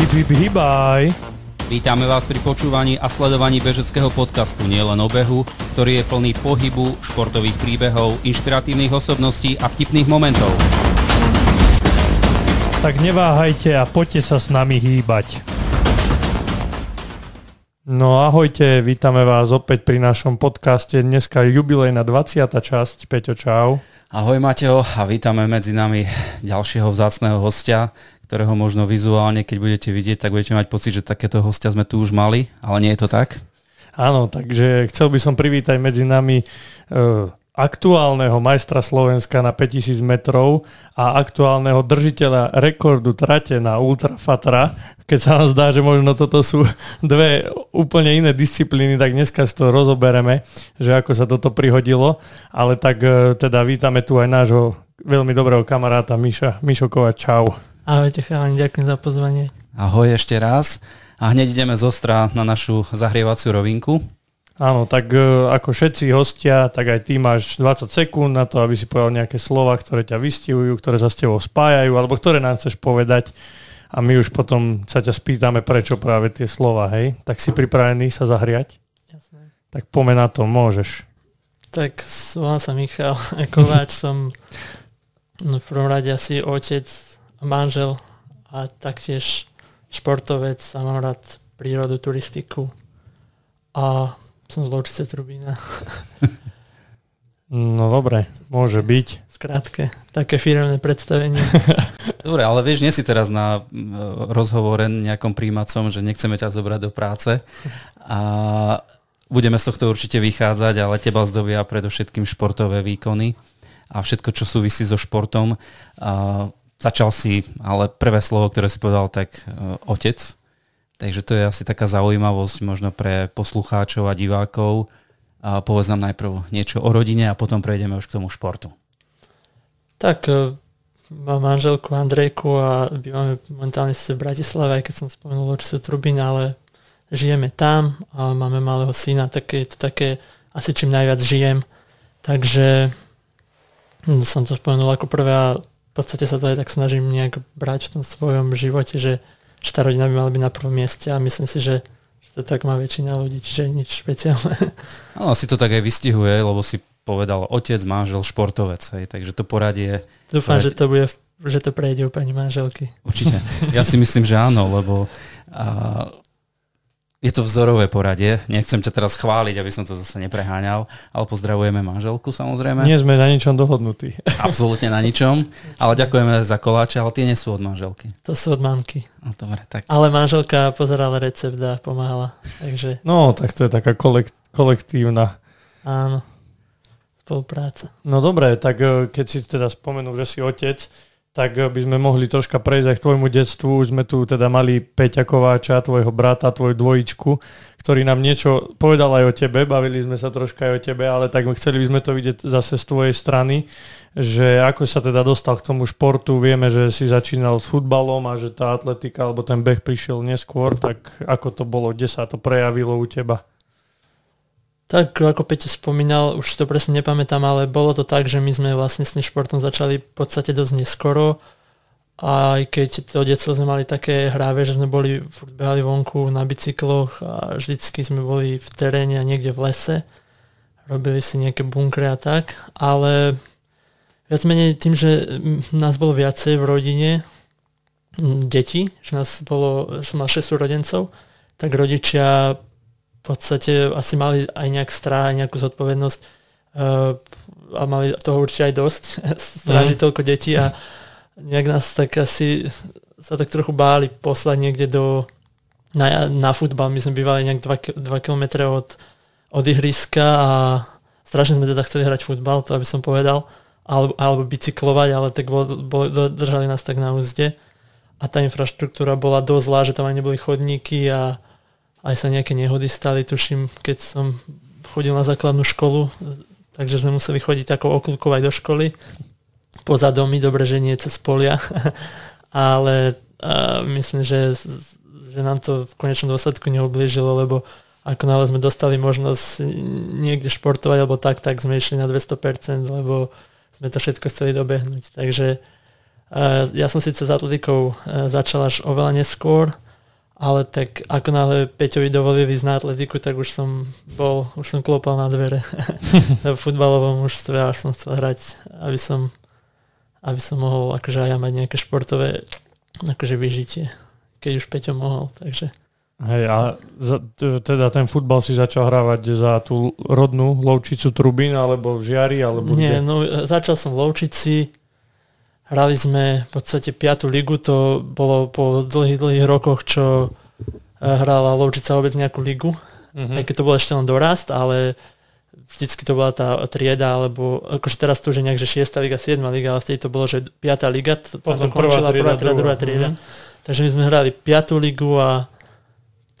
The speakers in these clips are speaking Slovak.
Hip, hip, hibaj. Vítame vás pri počúvaní a sledovaní bežeckého podcastu Nielen o behu, ktorý je plný pohybu, športových príbehov, inšpiratívnych osobností a vtipných momentov. Tak neváhajte a poďte sa s nami hýbať. No ahojte, vítame vás opäť pri našom podcaste. Dneska je jubilejná 20. časť. Peťo, čau. Ahoj Mateo a vítame medzi nami ďalšieho vzácného hostia, ktorého možno vizuálne, keď budete vidieť, tak budete mať pocit, že takéto hostia sme tu už mali, ale nie je to tak? Áno, takže chcel by som privítať medzi nami e, aktuálneho majstra Slovenska na 5000 metrov a aktuálneho držiteľa rekordu trate na Ultrafatra. Keď sa vám zdá, že možno toto sú dve úplne iné disciplíny, tak dneska si to rozobereme, že ako sa toto prihodilo. Ale tak e, teda vítame tu aj nášho veľmi dobrého kamaráta Miša. Mišo čau. Ahojte chalani, ďakujem za pozvanie. Ahoj ešte raz. A hneď ideme z ostra na našu zahrievaciu rovinku. Áno, tak e, ako všetci hostia, tak aj ty máš 20 sekúnd na to, aby si povedal nejaké slova, ktoré ťa vystihujú, ktoré sa s tebou spájajú, alebo ktoré nám chceš povedať. A my už potom sa ťa spýtame, prečo práve tie slova, hej? Tak si pripravený sa zahriať? Jasné. Tak pome na to, môžeš. Tak volám sa Michal Kováč, som no, v prvom rade asi otec manžel a taktiež športovec a mám rád prírodu, turistiku a som z Lovčice Trubína. No dobre, môže byť. Skrátke, také firemné predstavenie. Dobre, ale vieš, nie si teraz na rozhovore nejakom príjmacom, že nechceme ťa zobrať do práce a budeme z tohto určite vychádzať, ale teba zdobia predovšetkým športové výkony a všetko, čo súvisí so športom. A začal si, ale prvé slovo, ktoré si povedal, tak uh, otec. Takže to je asi taká zaujímavosť možno pre poslucháčov a divákov. A povedz nám najprv niečo o rodine a potom prejdeme už k tomu športu. Tak uh, mám manželku Andrejku a bývame momentálne v Bratislave, aj keď som spomenul Ločicu Trubin, ale žijeme tam a máme malého syna, tak je to také asi čím najviac žijem. Takže hm, som to spomenul ako prvé a v podstate sa to aj tak snažím nejak brať v tom svojom živote, že, že tá rodina by mala byť na prvom mieste a myslím si, že, že to tak má väčšina ľudí, čiže nič špeciálne. No, asi to tak aj vystihuje, lebo si povedal otec, manžel, športovec, hej, takže to poradie... Dúfam, poradie... že to bude, že to prejde u pani manželky. Určite. Ja si myslím, že áno, lebo a, je to vzorové poradie. Nechcem ťa teraz chváliť, aby som to zase nepreháňal, ale pozdravujeme manželku samozrejme. Nie sme na ničom dohodnutí. Absolútne na ničom, ale ďakujeme za koláče, ale tie nie sú od manželky. To sú od mamky. No, dobre, tak. Ale manželka pozerala recept a pomáhala. Takže... No, tak to je taká kolekt, kolektívna. Áno, spolupráca. No dobre, tak eh, keď si teda spomenul, že si otec, tak by sme mohli troška prejsť aj k tvojmu detstvu. Už sme tu teda mali Peťa Kováča, tvojho brata, tvoju dvojičku, ktorý nám niečo povedal aj o tebe, bavili sme sa troška aj o tebe, ale tak chceli by sme to vidieť zase z tvojej strany, že ako sa teda dostal k tomu športu, vieme, že si začínal s futbalom a že tá atletika alebo ten beh prišiel neskôr, tak ako to bolo, kde sa to prejavilo u teba? Tak ako Peťo spomínal, už to presne nepamätám, ale bolo to tak, že my sme vlastne s tým športom začali v podstate dosť neskoro. Aj keď to detstvo sme mali také hráve, že sme boli, behali vonku na bicykloch a vždycky sme boli v teréne a niekde v lese. Robili si nejaké bunkre a tak. Ale viac menej tým, že nás bolo viacej v rodine, deti, že nás bolo, že mal 6 súrodencov, tak rodičia podstate asi mali aj nejak strach, nejakú zodpovednosť uh, a mali toho určite aj dosť, strážiť mm. toľko detí a nejak nás tak asi sa tak trochu báli poslať niekde do, na, na futbal. My sme bývali nejak 2 km od, od ihriska a strašne sme teda chceli hrať futbal, to aby som povedal, alebo, alebo bicyklovať, ale tak bol, bol, držali nás tak na úzde a tá infraštruktúra bola dosť zlá, že tam aj neboli chodníky a aj sa nejaké nehody stali, tuším, keď som chodil na základnú školu, takže sme museli chodiť takou okľukou aj do školy. Poza domy, dobre, že nie cez polia, ale a myslím, že, že nám to v konečnom dôsledku neoblížilo, lebo ako náhle sme dostali možnosť niekde športovať alebo tak, tak sme išli na 200%, lebo sme to všetko chceli dobehnúť. Takže ja som síce s atletikou začal až oveľa neskôr, ale tak ako náhle Peťovi dovolili ísť na atletiku, tak už som bol, už som klopal na dvere v futbalovom mužstve a som chcel hrať, aby som, aby som mohol akože aj ja mať nejaké športové akože vyžitie, keď už Peťo mohol, takže Hej, a za, teda ten futbal si začal hrávať za tú rodnú Lovčicu Trubín, alebo v Žiari, alebo Nie, kde? no začal som v Lovčici, hrali sme v podstate 5. ligu, to bolo po dlhých, dlhých rokoch, čo eh, hrala Lovčica vôbec nejakú ligu, mm-hmm. aj keď to bol ešte len dorast, ale vždycky to bola tá trieda, alebo akože teraz to už je nejak, že 6. liga, 7. liga, ale vtedy to bolo, že 5. liga, potom končila prvá trieda, druhá trieda. Mm-hmm. Takže my sme hrali 5. ligu a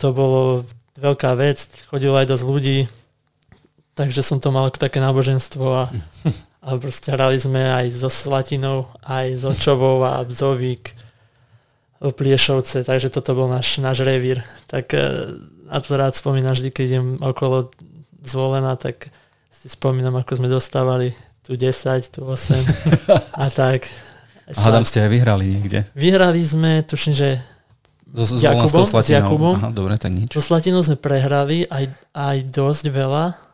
to bolo veľká vec, chodilo aj dosť ľudí, takže som to mal ako také náboženstvo a, a proste hrali sme aj so Slatinou, aj so Čovou a Bzovík, Pliešovce, takže toto bol náš, náš revír. Tak a e, to rád spomínam vždy, keď idem okolo zvolená, tak si spomínam, ako sme dostávali tu 10, tu 8 a tak. A hádam ste aj vyhrali niekde. Vyhrali sme, tuším, že so, s Jakubom, s Jakubom. Aha, dobre, tak nič. So Slatinou sme prehrali aj, aj dosť veľa,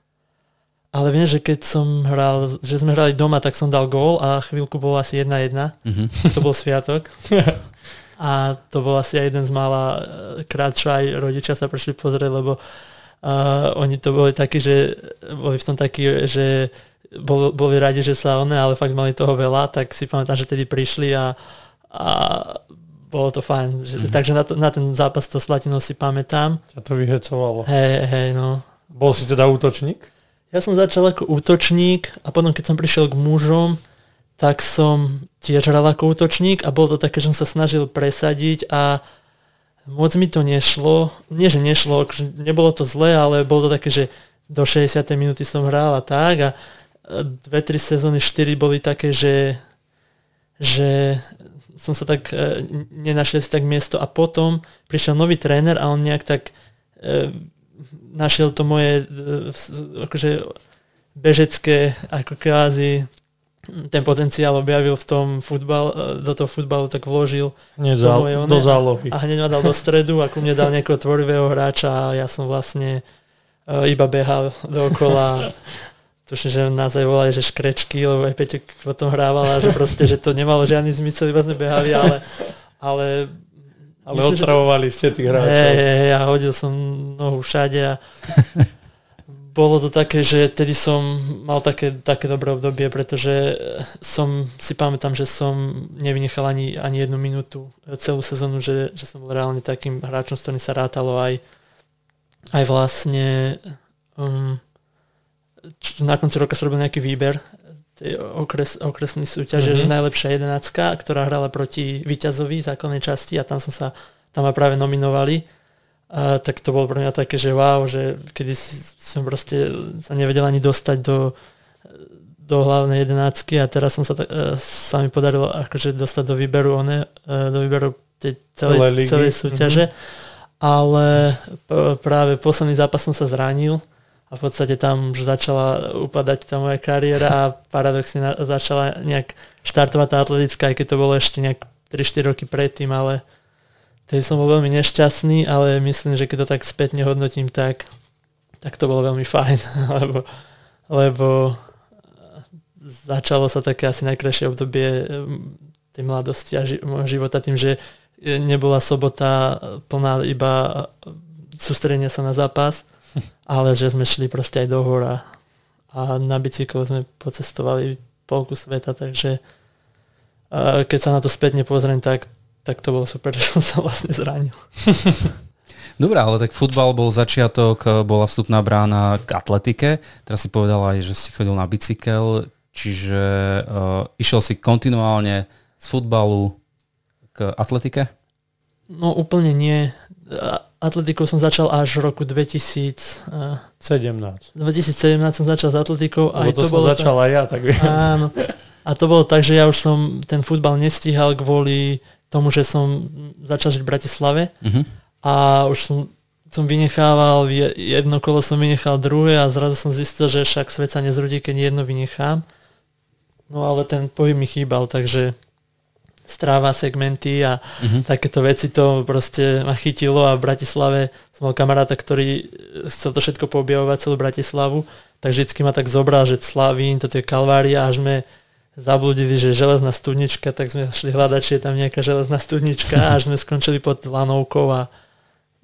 ale viem, že keď som hral, že sme hrali doma, tak som dal gól a chvíľku bolo asi 1-1. Uh-huh. To bol sviatok. a to bol asi aj jeden z mála eh, krát, čo aj rodičia sa prišli pozrieť, lebo uh, oni to boli takí, že boli v tom takí, že bol, boli radi, že sa one, ale fakt mali toho veľa, tak si pamätám, že tedy prišli a, a bolo to fajn. Mm-hmm. Takže na, to, na ten zápas to Slatinou si pamätám. A to vyhecovalo. Hej, hej, no. Bol si teda útočník? Ja som začal ako útočník a potom keď som prišiel k mužom, tak som tiež hral ako útočník a bolo to také, že som sa snažil presadiť a moc mi to nešlo. Nie, že nešlo, akože nebolo to zlé, ale bolo to také, že do 60. minúty som hral a tak a dve, tri sezóny, štyri boli také, že, že som sa tak e, nenašiel si tak miesto a potom prišiel nový tréner a on nejak tak e, našiel to moje e, akože bežecké ako kvázi ten potenciál objavil v tom futbal, e, do toho futbalu, tak vložil hneď za, moje, do zálohy. A hneď ma dal do stredu a ku mne dal nejakého tvorivého hráča a ja som vlastne uh, iba behal dookola tuším, že nás aj volali, že škrečky, lebo aj Peťo potom hrávala, že proste, že to nemalo žiadny zmysel, iba sme behali, ale, ale ale myslím, otravovali ste tých hráčov. Hej, hej, ja hodil som nohu všade a bolo to také, že tedy som mal také, také dobré obdobie, pretože som si pamätám, že som nevynechal ani, ani jednu minútu celú sezónu, že, že som bol reálne takým hráčom, s ktorým sa rátalo aj, aj vlastne um, na konci roka sa robil nejaký výber tej okres, okresný súťaže, mm-hmm. že najlepšia jedenáctka, ktorá hrala proti Výťazovi základnej časti a tam som sa, tam ma práve nominovali. A, tak to bolo pre mňa také, že wow, že kedy som proste sa nevedel ani dostať do, do hlavnej jedenáctky a teraz som sa, e, sa mi podarilo akože dostať do výberu one, e, do výberu tej celej, celej súťaže. Mm-hmm. Ale práve posledný zápas som sa zranil a v podstate tam už začala upadať tá moja kariéra a paradoxne na, začala nejak štartovať tá atletická, aj keď to bolo ešte nejak 3-4 roky predtým, ale tedy som bol veľmi nešťastný, ale myslím, že keď to tak spätne hodnotím, tak, tak to bolo veľmi fajn, lebo, lebo začalo sa také asi najkrajšie obdobie tej mladosti a ži- života tým, že nebola sobota plná iba sústredenia sa na zápas, ale že sme šli proste aj do hora a na bicyklu sme pocestovali polku sveta, takže keď sa na to spätne pozriem, tak, tak to bolo super, že som sa vlastne zranil. Dobre, ale tak futbal bol začiatok, bola vstupná brána k atletike. Teraz si povedal aj, že si chodil na bicykel, čiže uh, išiel si kontinuálne z futbalu k atletike? No úplne nie atletikou som začal až v roku 2017. 2017 som začal s atletikou. Aj to, to som bolo začal tak, aj ja, tak viem. Áno. A to bolo tak, že ja už som ten futbal nestíhal kvôli tomu, že som začal žiť v Bratislave uh-huh. a už som, som vynechával, jedno kolo som vynechal druhé a zrazu som zistil, že však svet sa nezrudí, keď jedno vynechám. No ale ten pohyb mi chýbal, takže stráva, segmenty a uh-huh. takéto veci to proste ma chytilo a v Bratislave som mal kamaráta, ktorý chcel to všetko poobjavovať celú Bratislavu, tak vždycky ma tak zobral, že Slavín, toto je Kalvária, až sme zabludili, že železná studnička, tak sme šli hľadať, či je tam nejaká železná studnička a až sme skončili pod lanovkou a,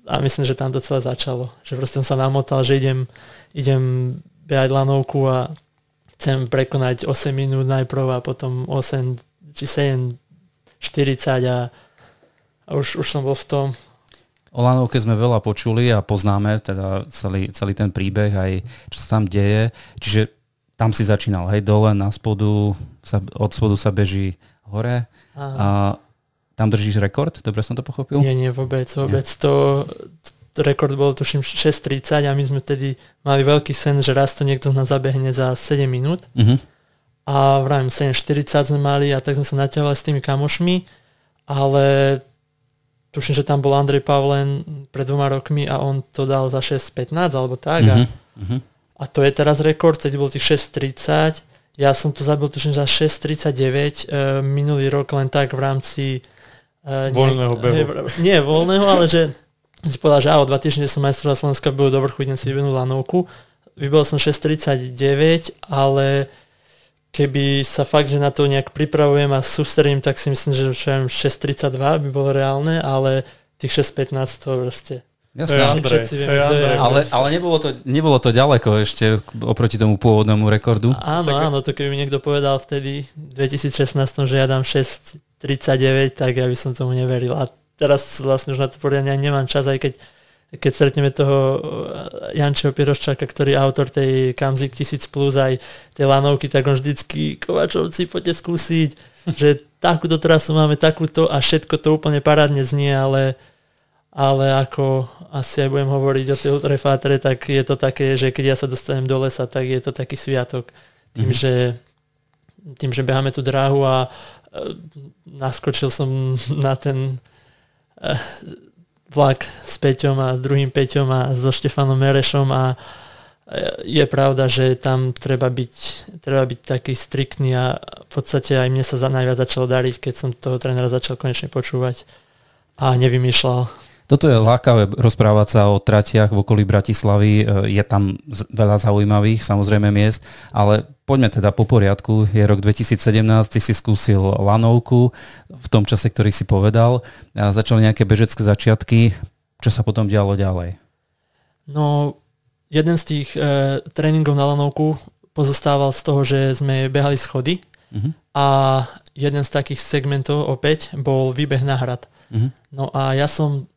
a myslím, že tam to celé začalo. Že proste som sa namotal, že idem, idem behať lanovku a chcem prekonať 8 minút najprv a potom 8 či 7 40 a, a už, už som bol v tom. O Lanovke sme veľa počuli a poznáme teda celý, celý ten príbeh, aj čo sa tam deje. Čiže tam si začínal, hej, dole, na spodu, sa, od spodu sa beží hore. Aha. A tam držíš rekord? Dobre som to pochopil? Nie, nie, vôbec, vôbec. Nie. To, to rekord bol tuším 6.30 a my sme tedy mali veľký sen, že raz to niekto nás zabehne za 7 minút. Uh-huh a vravím 7.40 sme mali a tak sme sa naťahovali s tými kamošmi, ale tuším, že tam bol Andrej Pavlen pred dvoma rokmi a on to dal za 6.15 alebo tak. Uh-huh. A, uh-huh. a to je teraz rekord, teď bol tých 6.30. Ja som to zabil tuším za 6.39 uh, e, minulý rok len tak v rámci uh, voľného behu. Nie, nie voľného, ale že si povedal, že o dva týždne som majstroval Slovenska byl do vrchu, idem si vybenúť lanovku. Vybol som 6.39, ale keby sa fakt, že na to nejak pripravujem a sústredím, tak si myslím, že 6.32 by bolo reálne, ale tých 6.15 to proste Jasné, Andrej, to je Andrej, ale, ale nebolo, to, nebolo to ďaleko ešte oproti tomu pôvodnému rekordu. Áno, tak... áno, to keby mi niekto povedal vtedy v 2016, že ja dám 6.39, tak ja by som tomu neveril. A teraz vlastne už na to poriadne nemám čas, aj keď keď stretneme toho eh, Jančeho Piroščáka, ktorý je autor tej Kamzik 1000 plus aj tej lanovky, tak on vždycky Kovačovci poďte skúsiť, že takúto trasu máme, takúto a všetko to úplne parádne znie, ale, ale ako asi aj budem hovoriť o tej ultrafátre, tak je to také, že keď ja sa dostanem do lesa, tak je to taký sviatok. Tým, mm-hmm. že, tým že beháme tú dráhu a uh, naskočil som na ten uh, vlak s Peťom a s druhým Peťom a so Štefanom Merešom a je pravda, že tam treba byť, treba byť taký striktný a v podstate aj mne sa za najviac začalo dariť, keď som toho trénera začal konečne počúvať a nevymýšľal. Toto je lákavé rozprávať sa o tratiach v okolí Bratislavy. Je tam veľa zaujímavých samozrejme miest, ale poďme teda po poriadku. Je rok 2017, ty si skúsil lanovku v tom čase, ktorý si povedal. A začali nejaké bežecké začiatky. Čo sa potom dialo ďalej? No, jeden z tých e, tréningov na lanovku pozostával z toho, že sme behali schody uh-huh. a jeden z takých segmentov opäť bol výbeh na hrad. Uh-huh. No a ja som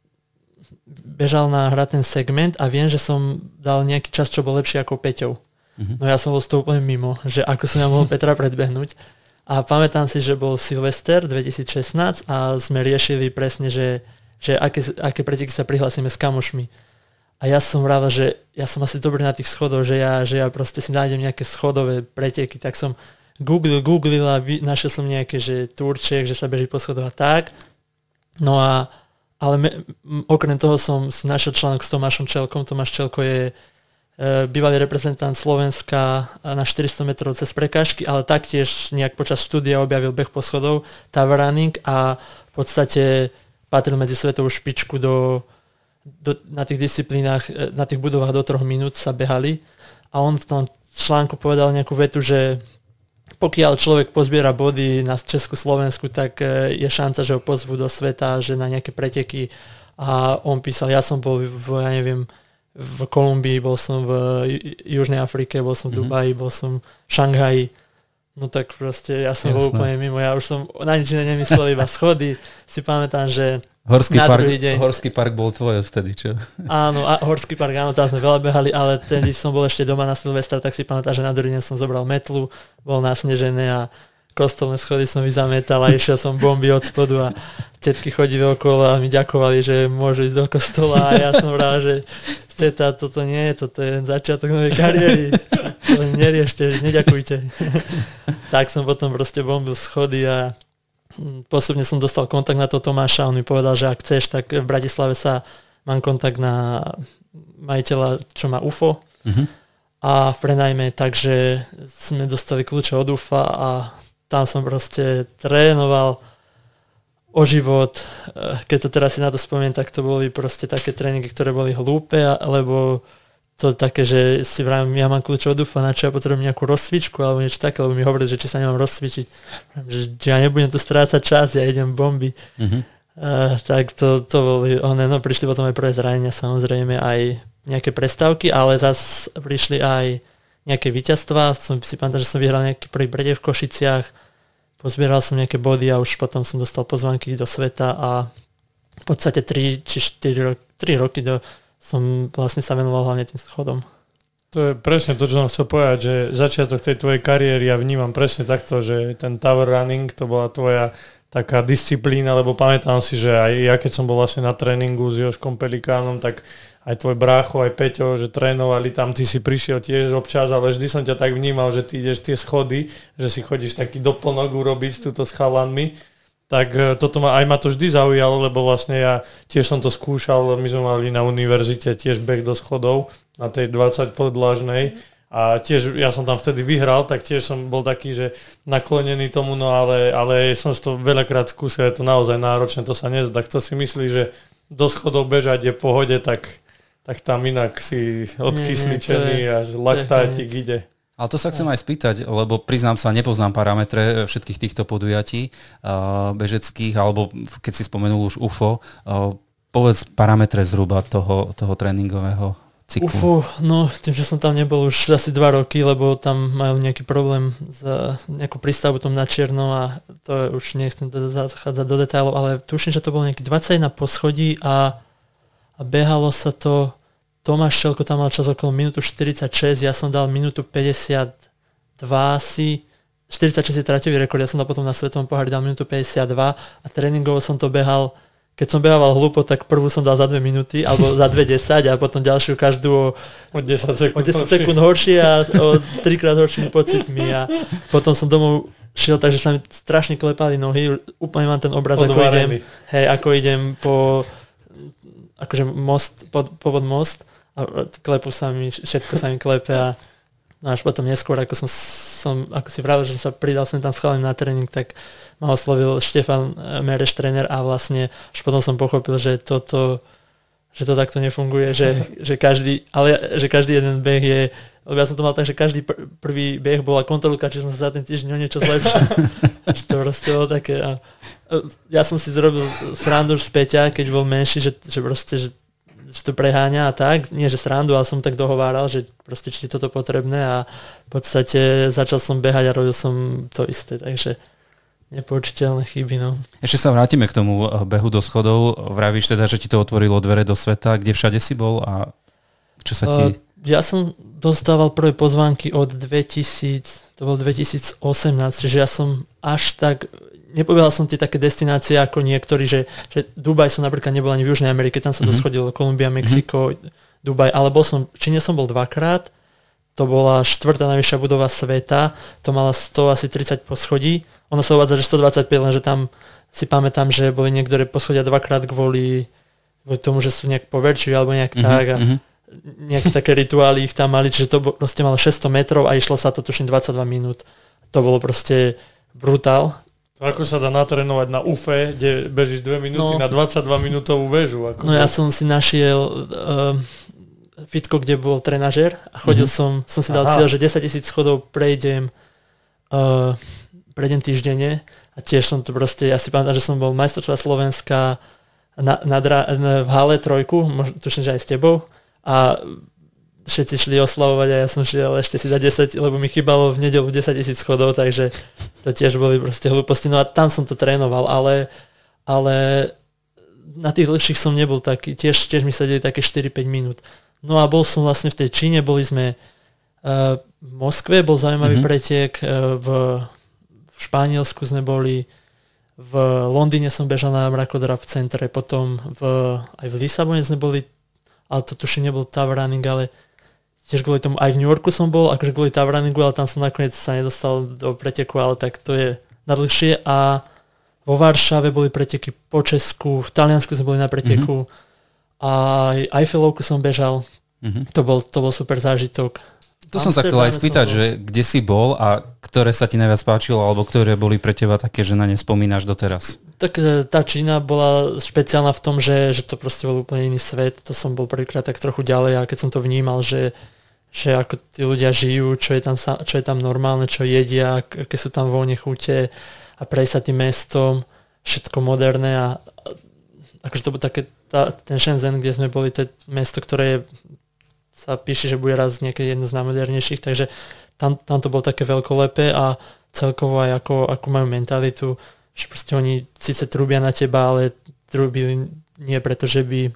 bežal na hrať ten segment a viem, že som dal nejaký čas, čo bol lepší ako Peťov. Uh-huh. No ja som bol z toho úplne mimo, že ako som ja mohol Petra predbehnúť. A pamätám si, že bol Silvester 2016 a sme riešili presne, že, že aké, aké preteky sa prihlásime s kamošmi. A ja som vrával, že ja som asi dobrý na tých schodoch, že ja, že ja proste si nájdem nejaké schodové preteky, tak som googlil, googlil a našiel som nejaké, že turček, že sa beží po schodoch a tak. No a ale me, okrem toho som si našiel článok s Tomášom Čelkom. Tomáš Čelko je bývalý reprezentant Slovenska na 400 metrov cez prekážky, ale taktiež nejak počas štúdia objavil beh poschodov, tower running a v podstate patril medzi svetovú špičku do, do, na tých disciplínach, e, na tých budovách do troch minút sa behali. A on v tom článku povedal nejakú vetu, že pokiaľ človek pozbiera body na Česku, Slovensku, tak e, je šanca, že ho pozvú do sveta, že na nejaké preteky. A on písal, ja som bol v, ja neviem, v Kolumbii, bol som v Južnej Afrike, bol som v mm-hmm. Dubaji, bol som v Šanghaji. No tak proste ja som Jasné. bol úplne mimo, ja už som na nič nemyslel, iba schody. Si pamätám, že Horský park, deň. Horský park bol tvoj vtedy, čo? Áno, a Horský park, áno, tam sme veľa behali, ale tedy som bol ešte doma na Silvestra, tak si pamätám, že na druhý deň som zobral metlu, bol nasnežené a kostolné schody som vyzametal a išiel som bomby od spodu a tetky chodili okolo a mi ďakovali, že môžu ísť do kostola a ja som rád, že teta, toto nie je, toto je začiatok novej kariéry. To neriešte, neďakujte. tak som potom proste bombil schody a Postupne som dostal kontakt na to Tomáša, on mi povedal, že ak chceš, tak v Bratislave sa mám kontakt na majiteľa, čo má UFO uh-huh. a v prenajme, takže sme dostali kľúče od UFA a tam som proste trénoval o život. Eh, keď to teraz si na to spomínam, tak to boli proste také tréningy, ktoré boli hlúpe, alebo to také, že si vravím, ja mám kľúč od na čo ja potrebujem nejakú rozcvičku alebo niečo také, lebo mi hovorili, že či sa nemám rozcvičiť. Že, ja nebudem tu strácať čas, ja idem bomby. Uh-huh. Uh, tak to, to boli, one, no prišli potom aj prvé zranenia, samozrejme aj nejaké prestávky, ale zase prišli aj nejaké víťazstva. Som si pamätal, že som vyhral nejaký prvý brede v Košiciach, pozbieral som nejaké body a už potom som dostal pozvanky do sveta a v podstate 3 či 4 roky, 3 roky do, som vlastne sa venoval hlavne tým schodom. To je presne to, čo som chcel povedať, že začiatok tej tvojej kariéry ja vnímam presne takto, že ten tower running to bola tvoja taká disciplína, lebo pamätám si, že aj ja keď som bol vlastne na tréningu s Joškom Pelikánom, tak aj tvoj brácho, aj Peťo, že trénovali tam, ty si prišiel tiež občas, ale vždy som ťa tak vnímal, že ty ideš tie schody, že si chodíš taký doplnok urobiť túto s chalanmi tak e, toto ma, aj ma to vždy zaujalo, lebo vlastne ja tiež som to skúšal, my sme mali na univerzite tiež beh do schodov na tej 20 podlažnej a tiež ja som tam vtedy vyhral, tak tiež som bol taký, že naklonený tomu, no ale, ale som to veľakrát skúsil, je to naozaj náročné, to sa nezdá. Kto si myslí, že do schodov bežať je v pohode, tak, tak tam inak si odkysličený a laktátik ide. Ale to sa chcem aj spýtať, lebo priznám sa, nepoznám parametre všetkých týchto podujatí uh, bežeckých, alebo keď si spomenul už UFO, uh, povedz parametre zhruba toho, toho tréningového cyklu. UFO, no tým, že som tam nebol už asi dva roky, lebo tam majú nejaký problém s nejakou prístavbu tom na čierno a to už nechcem teda zachádzať do detailov, ale tuším, že to bolo nejaký 21 poschodí a, a behalo sa to Tomáš Šelko tam mal čas okolo minútu 46, ja som dal minútu 52 asi, 46 je traťový rekord, ja som dal potom na svetovom pohári dal minútu 52 a tréningovo som to behal, keď som behával hlúpo, tak prvú som dal za 2 minúty, alebo za 2.10 a potom ďalšiu každú o, o 10 sekúnd, o 10 sekúnd horšie a o 3 krát horšími pocitmi a potom som domov šiel, takže sa mi strašne klepali nohy, úplne mám ten obraz, ako idem, hej, ako idem po akože most, pod, pod most a klepu sa mi, všetko sa mi klepe a no až potom neskôr, ako som, som ako si pravil, že som sa pridal sem tam schválim na tréning, tak ma oslovil Štefan eh, Mereš, tréner a vlastne až potom som pochopil, že toto že to takto nefunguje, že, že, každý, ale že každý jeden beh je, lebo ja som to mal tak, že každý pr- prvý beh bola kontrolka, či som sa za ten týždeň o niečo zlepšil. to proste bolo také. A, ja som si zrobil srandu z Peťa, keď bol menší, že, že proste, že že to preháňa a tak, nie že srandu, ale som tak dohováral, že proste či je toto potrebné a v podstate začal som behať a robil som to isté, takže nepočiteľné chyby. No. Ešte sa vrátime k tomu eh, behu do schodov. Vravíš teda, že ti to otvorilo dvere do sveta. Kde všade si bol a čo sa ti... Uh, ja som dostával prvé pozvánky od 2000, to bol 2018, čiže ja som až tak nepovedal som tie také destinácie ako niektorí, že, že Dubaj som napríklad nebol ani v Južnej Amerike, tam sa mm-hmm. to schodilo Kolumbia, Mexiko, mm-hmm. Dubaj, ale bol som, v Číne som bol dvakrát, to bola štvrtá najvyššia budova sveta, to mala 100 asi 30 poschodí, ono sa uvádza, že 125, lenže tam si pamätám, že boli niektoré poschodia dvakrát kvôli, kvôli tomu, že sú nejak poverčiví alebo nejak mm-hmm. tak a mm-hmm. Nejaké také rituály ich tam mali, čiže to proste malo 600 metrov a išlo sa to tuším 22 minút. To bolo proste brutál ako sa dá natrénovať na UFE, kde bežíš 2 minúty no, na 22 minútovú väžu? Ako no ja som si našiel uh, fitko, kde bol trenažer a chodil mm-hmm. som, som si dal cieľ, že 10 tisíc schodov prejdem, uh, prejdem týždenne a tiež som to proste, ja si pamätám, že som bol majstrovstvá Slovenska na, na, na, v hale trojku, možno, tuším, že aj s tebou a všetci šli oslavovať a ja som šiel ešte si za 10, lebo mi chýbalo v nedelu 10 tisíc schodov, takže to tiež boli proste hlúposti. No a tam som to trénoval, ale, ale na tých dlhších som nebol taký, tiež, tiež mi sedeli také 4-5 minút. No a bol som vlastne v tej Číne, boli sme uh, v Moskve, bol zaujímavý mm-hmm. pretek, uh, v, v Španielsku sme boli, v Londýne som bežal na mrakodra v centre, potom v, aj v Lisabone sme boli, ale to tuším nebol tower running, ale tiež kvôli tomu, aj v New Yorku som bol, akože kvôli runningu, ale tam som nakoniec sa nedostal do preteku, ale tak to je nadlhšie a vo Varšave boli preteky po Česku, v Taliansku sme boli na preteku mm-hmm. a aj Eiffelovku som bežal. Mm-hmm. To, bol, to bol super zážitok. To som sa chcel aj spýtať, že kde si bol a ktoré sa ti najviac páčilo, alebo ktoré boli pre teba také, že na ne spomínaš doteraz? tak e, tá Čína bola špeciálna v tom, že, že to proste bol úplne iný svet. To som bol prvýkrát tak trochu ďalej a keď som to vnímal, že, že ako tí ľudia žijú, čo je tam, čo je tam normálne, čo jedia, aké sú tam voľne chute a prejsť sa tým mestom, všetko moderné a akože to bol také, tá, ten Shenzhen, kde sme boli, to je mesto, ktoré je, sa píše, že bude raz niekedy jedno z najmodernejších, takže tam, tam to bolo také veľkolepé a celkovo aj ako, ako majú mentalitu, že proste oni síce trúbia na teba, ale trúbili nie preto, že by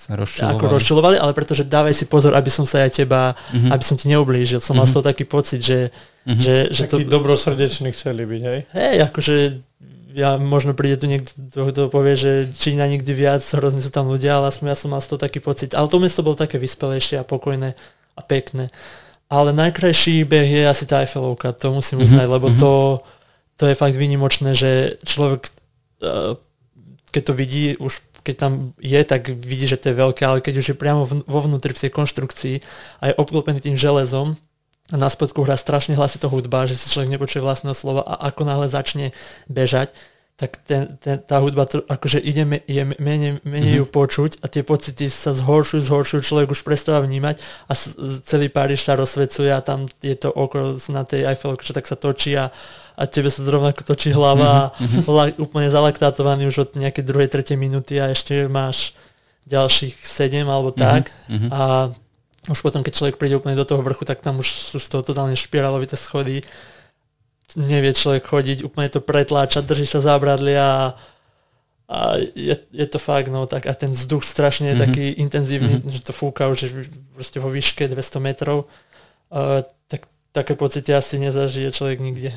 sa rozčulovali. Ako rozčulovali, ale pretože dávaj si pozor, aby som sa aj teba, mm-hmm. aby som ti neublížil. Som mm-hmm. mal z toho taký pocit, že... Mm-hmm. že, že Taký to, dobrosrdečný chceli byť, hej? Hej, akože ja možno príde tu niekto, kto povie, že Čína nikdy viac, hrozne sú tam ľudia, ale ja som mal z toho taký pocit. Ale to mesto bolo také vyspelejšie a pokojné a pekné. Ale najkrajší beh je asi tá Eiffelovka, to musím mhm, uznať, mm-hmm. lebo mhm. to, to je fakt výnimočné, že človek, eh, keď to vidí, už keď tam je, tak vidí, že to je veľké, ale keď už je priamo vo vnútri v tej konštrukcii a je obklopený tým železom, na spodku hrá strašne hlasito hudba, že si človek nepočuje vlastného slova a ako náhle začne bežať, tak ten, ten, tá hudba akože ide, je menej, menej mm-hmm. ju počuť a tie pocity sa zhoršujú, zhoršujú, človek už prestáva vnímať a s, celý Paríž sa rozsvecuje a tam je to okolo na tej Eiffelovke, čo tak sa točí a, a tebe sa rovnako točí hlava mm-hmm. a la, úplne zalaktátovaný už od nejakej druhej, tretej minúty a ešte máš ďalších sedem alebo tak mm-hmm. a už potom, keď človek príde úplne do toho vrchu, tak tam už sú z toho totálne špirálovité schody nevie človek chodiť, úplne to pretláča, drží sa zábradlia a, a je, je to fakt, no tak a ten vzduch strašne je mm-hmm. taký intenzívny, mm-hmm. že to fúka už proste vo výške 200 metrov, uh, tak také pocity asi nezažije človek nikde.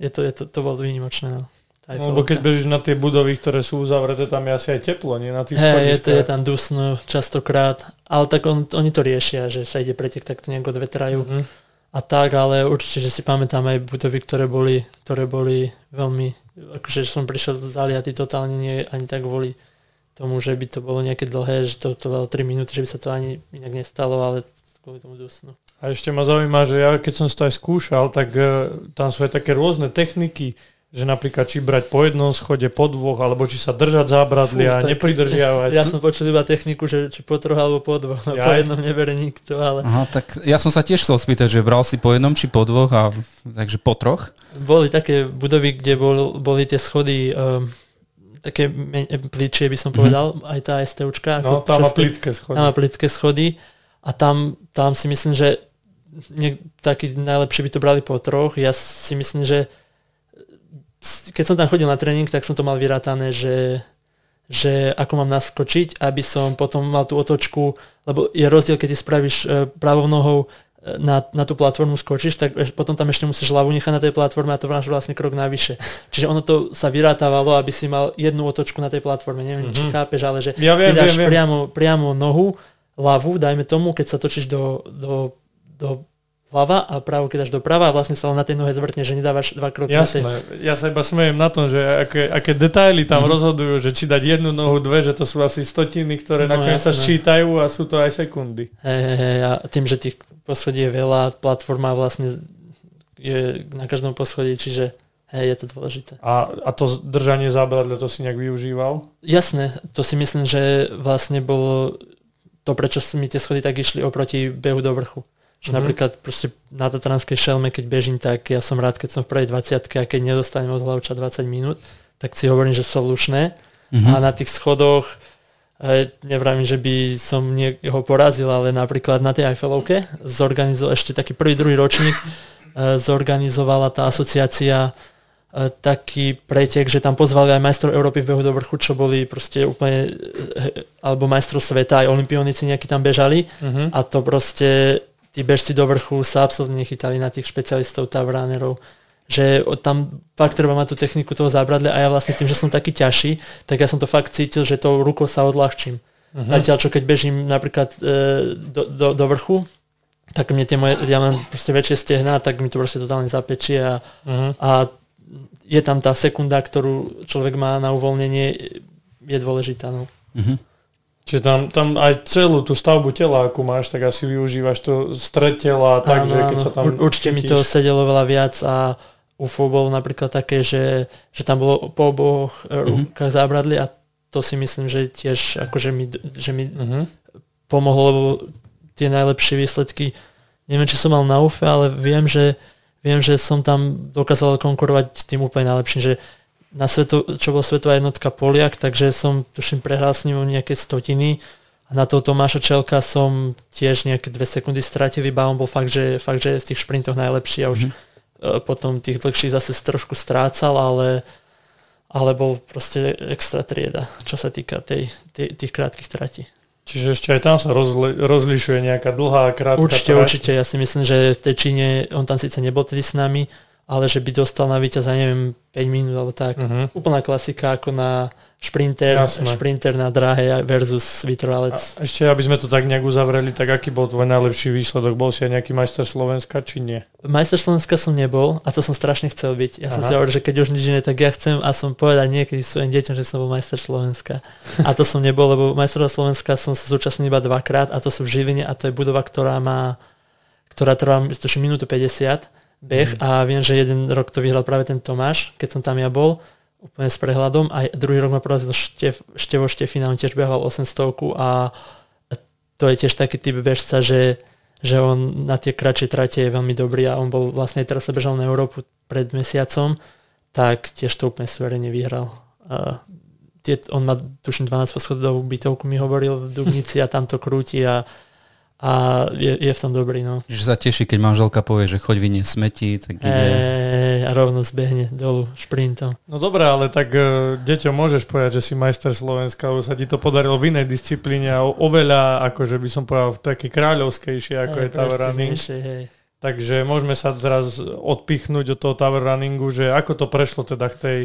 Je to, je to, to bolo výnimočné, no. No, lebo keď bežíš na tie budovy, ktoré sú uzavreté, tam je asi aj teplo, nie? Na tých hey, je, to, je tam dusno častokrát, ale tak on, oni to riešia, že sa ide pretek, tak to nejako odvetrajú. Mm-hmm a tak, ale určite, že si pamätám aj budovy, ktoré boli, ktoré boli veľmi, akože som prišiel zaliatý totálne nie ani tak kvôli tomu, že by to bolo nejaké dlhé, že to trvalo 3 minúty, že by sa to ani inak nestalo, ale kvôli tomu dusnu. A ešte ma zaujíma, že ja keď som to aj skúšal, tak uh, tam sú aj také rôzne techniky, že napríklad či brať po jednom schode, po dvoch, alebo či sa držať zábradlia, a nepridržiavať. Ja som počul iba techniku, že či po troch alebo po dvoch, no, po jednom nebere nikto, ale... Aha, tak ja som sa tiež chcel spýtať, že bral si po jednom či po dvoch, a takže po troch? Boli také budovy, kde bol, boli tie schody um, také plitšie by som mhm. povedal, mm-hmm. aj tá STUčka. No, tam má plitké schody. Tam má plitké schody a tam, tam si myslím, že niek- taký najlepšie by to brali po troch. Ja si myslím, že keď som tam chodil na tréning, tak som to mal vyrátané, že, že ako mám naskočiť, aby som potom mal tú otočku, lebo je rozdiel, keď ty spravíš e, pravou nohou e, na, na tú platformu skočíš, tak potom tam ešte musíš hlavu nechať na tej platforme a to máš vlastne krok navyše. Čiže ono to sa vyrátavalo, aby si mal jednu otočku na tej platforme. Neviem, mm-hmm. či mhm. chápeš, ale že ja viem, viem, viem. Priamo, priamo nohu, hlavu, dajme tomu, keď sa točíš do, do, do vľava a právo keď dáš doprava a vlastne sa len na tej nohe zvrtne, že nedávaš dva kroky. Jasné, ja sa iba smejem na tom, že aké, aké detaily tam mm-hmm. rozhodujú, že či dať jednu nohu, dve, že to sú asi stotiny, ktoré no, nakoniec sa ščítajú a sú to aj sekundy. Hej, hej, hej, a tým, že tých poschodí je veľa, platforma vlastne je na každom poschodí, čiže hej, je to dôležité. A, a to držanie zábradle, to si nejak využíval? Jasné, to si myslím, že vlastne bolo to, prečo mi tie schody tak išli oproti behu do vrchu. Že mm-hmm. napríklad proste na Tatranskej šelme, keď bežím, tak ja som rád, keď som v prvej 20 a keď nedostanem od hlavča 20 minút, tak si hovorím, že sú lušné. Mm-hmm. A na tých schodoch e, nevravím, že by som niekoho porazil, ale napríklad na tej Eiffelovke zorganizoval ešte taký prvý, druhý ročník, e, zorganizovala tá asociácia e, taký pretek, že tam pozvali aj majstrov Európy v behu do vrchu, čo boli proste úplne, alebo majstrov sveta, aj olimpionici nejakí tam bežali mm-hmm. a to proste tí bežci do vrchu sa absolútne nechytali na tých špecialistov, tavránerov, že tam fakt treba mať tú techniku toho zábradle a ja vlastne tým, že som taký ťažší, tak ja som to fakt cítil, že tou rukou sa odľahčím. Uh-huh. Zatiaľ, čo keď bežím napríklad e, do, do, do vrchu, tak mne tie moje, ja mám proste väčšie stehná, tak mi to proste totálne zapečie a, uh-huh. a je tam tá sekunda, ktorú človek má na uvoľnenie, je dôležitá. No. Uh-huh. Čiže tam, tam aj celú tú stavbu tela, akú máš, tak asi využívaš to stred tela, takže keď sa tam... Určite cítiš. mi to sedelo veľa viac a UFO bolo napríklad také, že, že tam bolo po oboch mm-hmm. rukách zábradli a to si myslím, že tiež akože mi, že mi mm-hmm. pomohlo, lebo tie najlepšie výsledky, neviem, či som mal na UFE, ale viem, že, viem, že som tam dokázal konkurovať tým úplne najlepším, že na sveto, čo bol svetová jednotka Poliak, takže som tuším prehral s ním nejaké stotiny a na toho Tomáša Čelka som tiež nejaké dve sekundy stratil, iba on bol fakt, že, fakt, že z tých šprintoch najlepší a už mm-hmm E, potom tých dlhších zase trošku strácal, ale, ale bol proste extra trieda, čo sa týka tej, tej, tých krátkých tratí. Čiže ešte aj tam sa rozli, rozlišuje nejaká dlhá a krátka Určite, trať. určite. Ja si myslím, že v tej Číne, on tam síce nebol tedy s nami, ale že by dostal na víťaza, neviem, 5 minút alebo tak. Uh-huh. Úplná klasika ako na šprinter, šprinter na dráhe versus vytrvalec. A ešte, aby sme to tak nejak uzavreli, tak aký bol tvoj najlepší výsledok? Bol si aj nejaký majster Slovenska, či nie? Majster Slovenska som nebol a to som strašne chcel byť. Ja Aha. som si hovoril, že keď už nič nie, tak ja chcem a som povedať niekedy svojim deťom, že som bol majster Slovenska. A to som nebol, lebo majster Slovenska som sa zúčastnil iba dvakrát a to sú v Žiline a to je budova, ktorá má ktorá trvá minútu 50 beh mm. a viem, že jeden rok to vyhral práve ten Tomáš, keď som tam ja bol úplne s prehľadom a druhý rok ma porazil Štef, Števo Štefina, on tiež behal 800 a to je tiež taký typ bežca, že, že on na tie kratšie trate je veľmi dobrý a on bol vlastne teraz sa bežal na Európu pred mesiacom, tak tiež to úplne suverene vyhral. A tie, on má tuším 12 poschodovú bytovku, mi hovoril v Dubnici a tam to krúti a a je, je v tom dobrý. No. Že sa teší, keď manželka povie, že choď vynie smeti, tak ide... E, a rovno zbehne dolu šprintom. No dobré, ale tak uh, deťom môžeš povedať, že si majster Slovenska, lebo sa ti to podarilo v inej disciplíne a oveľa, akože by som povedal, v takej kráľovskejšie, ako e, je tower running. Hej. Takže môžeme sa teraz odpichnúť od toho tower runningu, že ako to prešlo teda k tej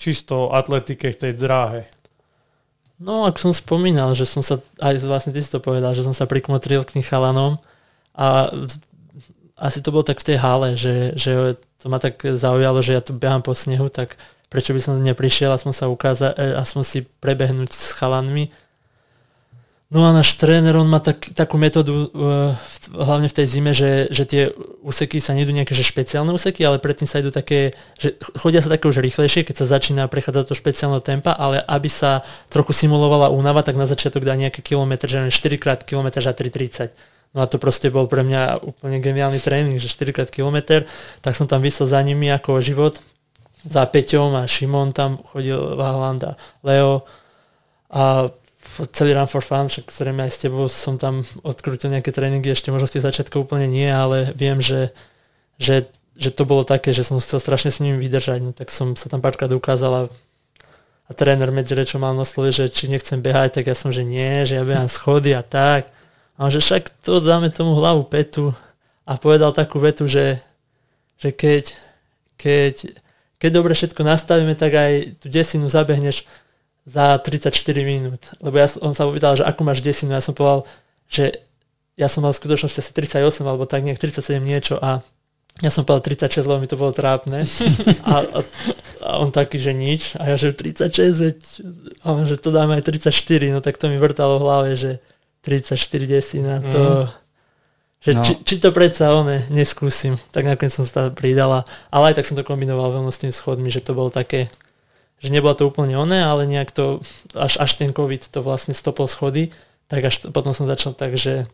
čisto atletike, k tej dráhe. No, ak som spomínal, že som sa, aj vlastne ty si to povedal, že som sa prikmotril k tým chalanom a asi to bolo tak v tej hale, že, že to ma tak zaujalo, že ja tu behám po snehu, tak prečo by som neprišiel a som sa ukázať, e, a som si prebehnúť s chalanmi No a náš tréner, on má tak, takú metódu, uh, hlavne v tej zime, že, že tie úseky sa nedú nejaké že špeciálne úseky, ale predtým sa idú také, že chodia sa také už rýchlejšie, keď sa začína prechádzať to špeciálneho tempa, ale aby sa trochu simulovala únava, tak na začiatok dá nejaký kilometr, že 4 krát kilometr za 3,30. No a to proste bol pre mňa úplne geniálny tréning, že 4 krát kilometr, tak som tam vysel za nimi ako život, za Peťom a Šimon tam chodil, Vahland a Leo a celý Run for Fun, však zrejme aj s tebou som tam odkrútil nejaké tréningy, ešte možno v tých začiatkoch úplne nie, ale viem, že, že, že to bolo také, že som chcel strašne s ním vydržať, no tak som sa tam párkrát ukázal a, tréner medzi rečom mal na slove, že či nechcem behať, tak ja som, že nie, že ja behám schody a tak. A on, že však to dáme tomu hlavu petu. A povedal takú vetu, že, že keď, keď, keď dobre všetko nastavíme, tak aj tú desinu zabehneš za 34 minút. Lebo ja, on sa opýtal, že akú máš desinu. Ja som povedal, že ja som mal v skutočnosti asi 38 alebo tak nejak 37 niečo a ja som povedal 36, lebo mi to bolo trápne. A, a, a on taký, že nič. A ja, že 36, veď, a on, že to dáme aj 34, no tak to mi vrtalo v hlave, že 34 desina, to... Mm. Že no. či, či, to predsa one neskúsim. Tak nakoniec som sa pridala. Ale aj tak som to kombinoval veľmi s tými schodmi, že to bolo také že nebola to úplne oné, ale nejak to, až, až ten COVID to vlastne stopol schody, tak až potom som začal tak, že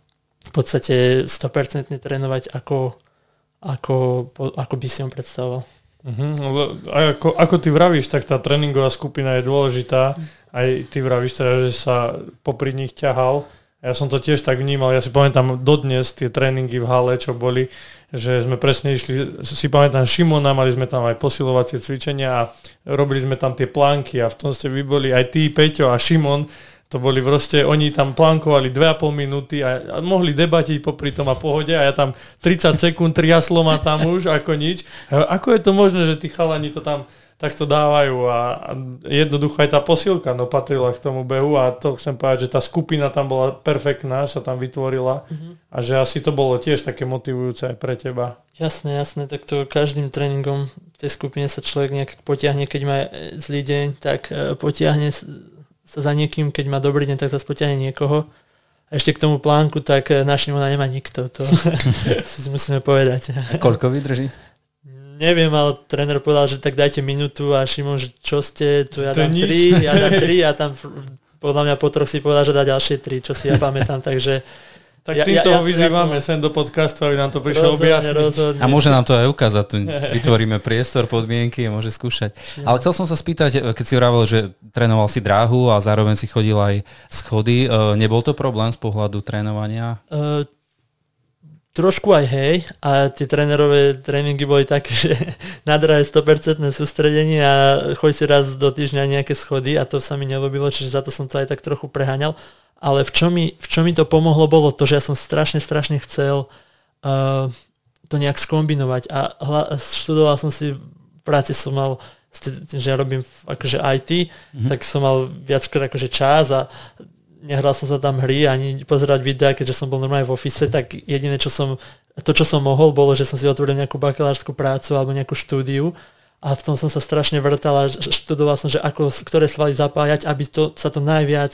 v podstate 100% trénovať ako, ako, ako by si on predstavoval. Uh-huh. A ako, ako ty vravíš, tak tá tréningová skupina je dôležitá. Aj ty vravíš teda, že sa popri nich ťahal. Ja som to tiež tak vnímal. Ja si pamätám dodnes tie tréningy v hale, čo boli, že sme presne išli, si pamätám Šimona, mali sme tam aj posilovacie cvičenia a robili sme tam tie plánky a v tom ste vy boli aj ty, Peťo a Šimon, to boli proste, oni tam plánkovali 2,5 minúty a, a mohli debatiť popri tom a pohode a ja tam 30 sekúnd triaslo ma tam už ako nič. Ako je to možné, že tí chalani to tam tak to dávajú a, a jednoducho aj tá posilka no, patrila k tomu behu a to chcem povedať, že tá skupina tam bola perfektná, sa tam vytvorila mm-hmm. a že asi to bolo tiež také motivujúce aj pre teba. Jasné, jasné, tak to každým tréningom v tej skupine sa človek nejak potiahne, keď má zlý deň, tak e, potiahne sa za niekým, keď má dobrý deň, tak sa potiahne niekoho. A ešte k tomu plánku, tak e, na Šimona nemá nikto, to si musíme povedať. A koľko vydrží? Neviem, ale tréner povedal, že tak dajte minútu a Šimon, že čo ste, tu ja To dám nič. tri, ja dám tri a tam podľa mňa po troch si povedal, že dá ďalšie tri, čo si ja pamätám, takže Tak Ja- týmto ja- ho ja- vyzývame ja som- sem do podcastu, aby nám to prišiel rozhodne, objasniť. rozhodne. A môže nám to aj ukázať, tu vytvoríme priestor, podmienky a môže skúšať. Ale chcel som sa spýtať, keď si hovoril, že trénoval si dráhu a zároveň si chodil aj schody, e, nebol to problém z pohľadu trénovania? Uh, trošku aj hej a tie trénerové tréningy boli také, že na dráhe 100% sústredenie a choď si raz do týždňa nejaké schody a to sa mi nelúbilo, čiže za to som to aj tak trochu preháňal. Ale v čom mi, v čom mi to pomohlo bolo to, že ja som strašne, strašne chcel uh, to nejak skombinovať a hla, študoval som si, v práci som mal, že ja robím akože IT, mm-hmm. tak som mal viackrát akože čas a nehral som sa tam hry ani pozerať videa, keďže som bol normálne v office, tak jediné, čo som, to, čo som mohol, bolo, že som si otvoril nejakú bakalárskú prácu alebo nejakú štúdiu a v tom som sa strašne vrtal a študoval som, že ako, ktoré svaly zapájať, aby to, sa to najviac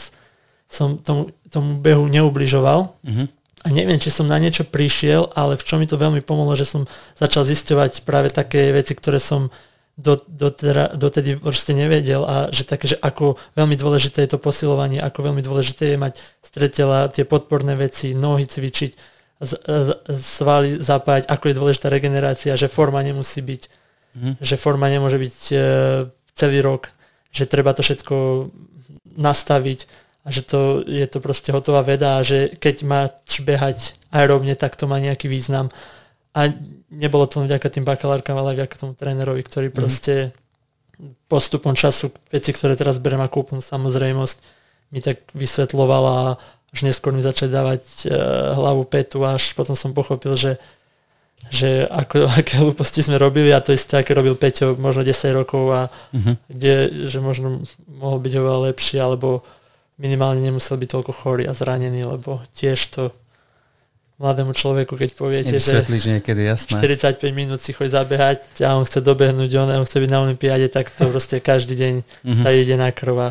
som tomu, tomu behu neubližoval. Mhm. A neviem, či som na niečo prišiel, ale v čom mi to veľmi pomohlo, že som začal zisťovať práve také veci, ktoré som do, do teda, dotedy proste nevedel a že také, že ako veľmi dôležité je to posilovanie, ako veľmi dôležité je mať stretela, tie podporné veci, nohy cvičiť, z, z, svaly zapájať, ako je dôležitá regenerácia, že forma nemusí byť, Mhm. že forma nemôže byť e, celý rok, že treba to všetko nastaviť a že to je to proste hotová veda a že keď máš behať aerobne, tak to má nejaký význam. A nebolo to len vďaka tým bakalárkam, ale aj vďaka tomu trénerovi, ktorý Mhm. proste postupom času veci, ktoré teraz berem ako úplnú samozrejmosť, mi tak vysvetlovala a až neskôr mi začali dávať e, hlavu petu až potom som pochopil, že že ako, aké hlúposti sme robili a to isté, aké robil Peťo možno 10 rokov a Mhm. kde, že možno mohol byť oveľa lepší, alebo minimálne nemusel byť toľko chorý a zranený, lebo tiež to mladému človeku, keď poviete, že niekedy, jasné. 45 minút si chodí zabehať a on chce dobehnúť, on, on chce byť na Olympiáde, tak to proste každý deň Mhm. sa ide na krv a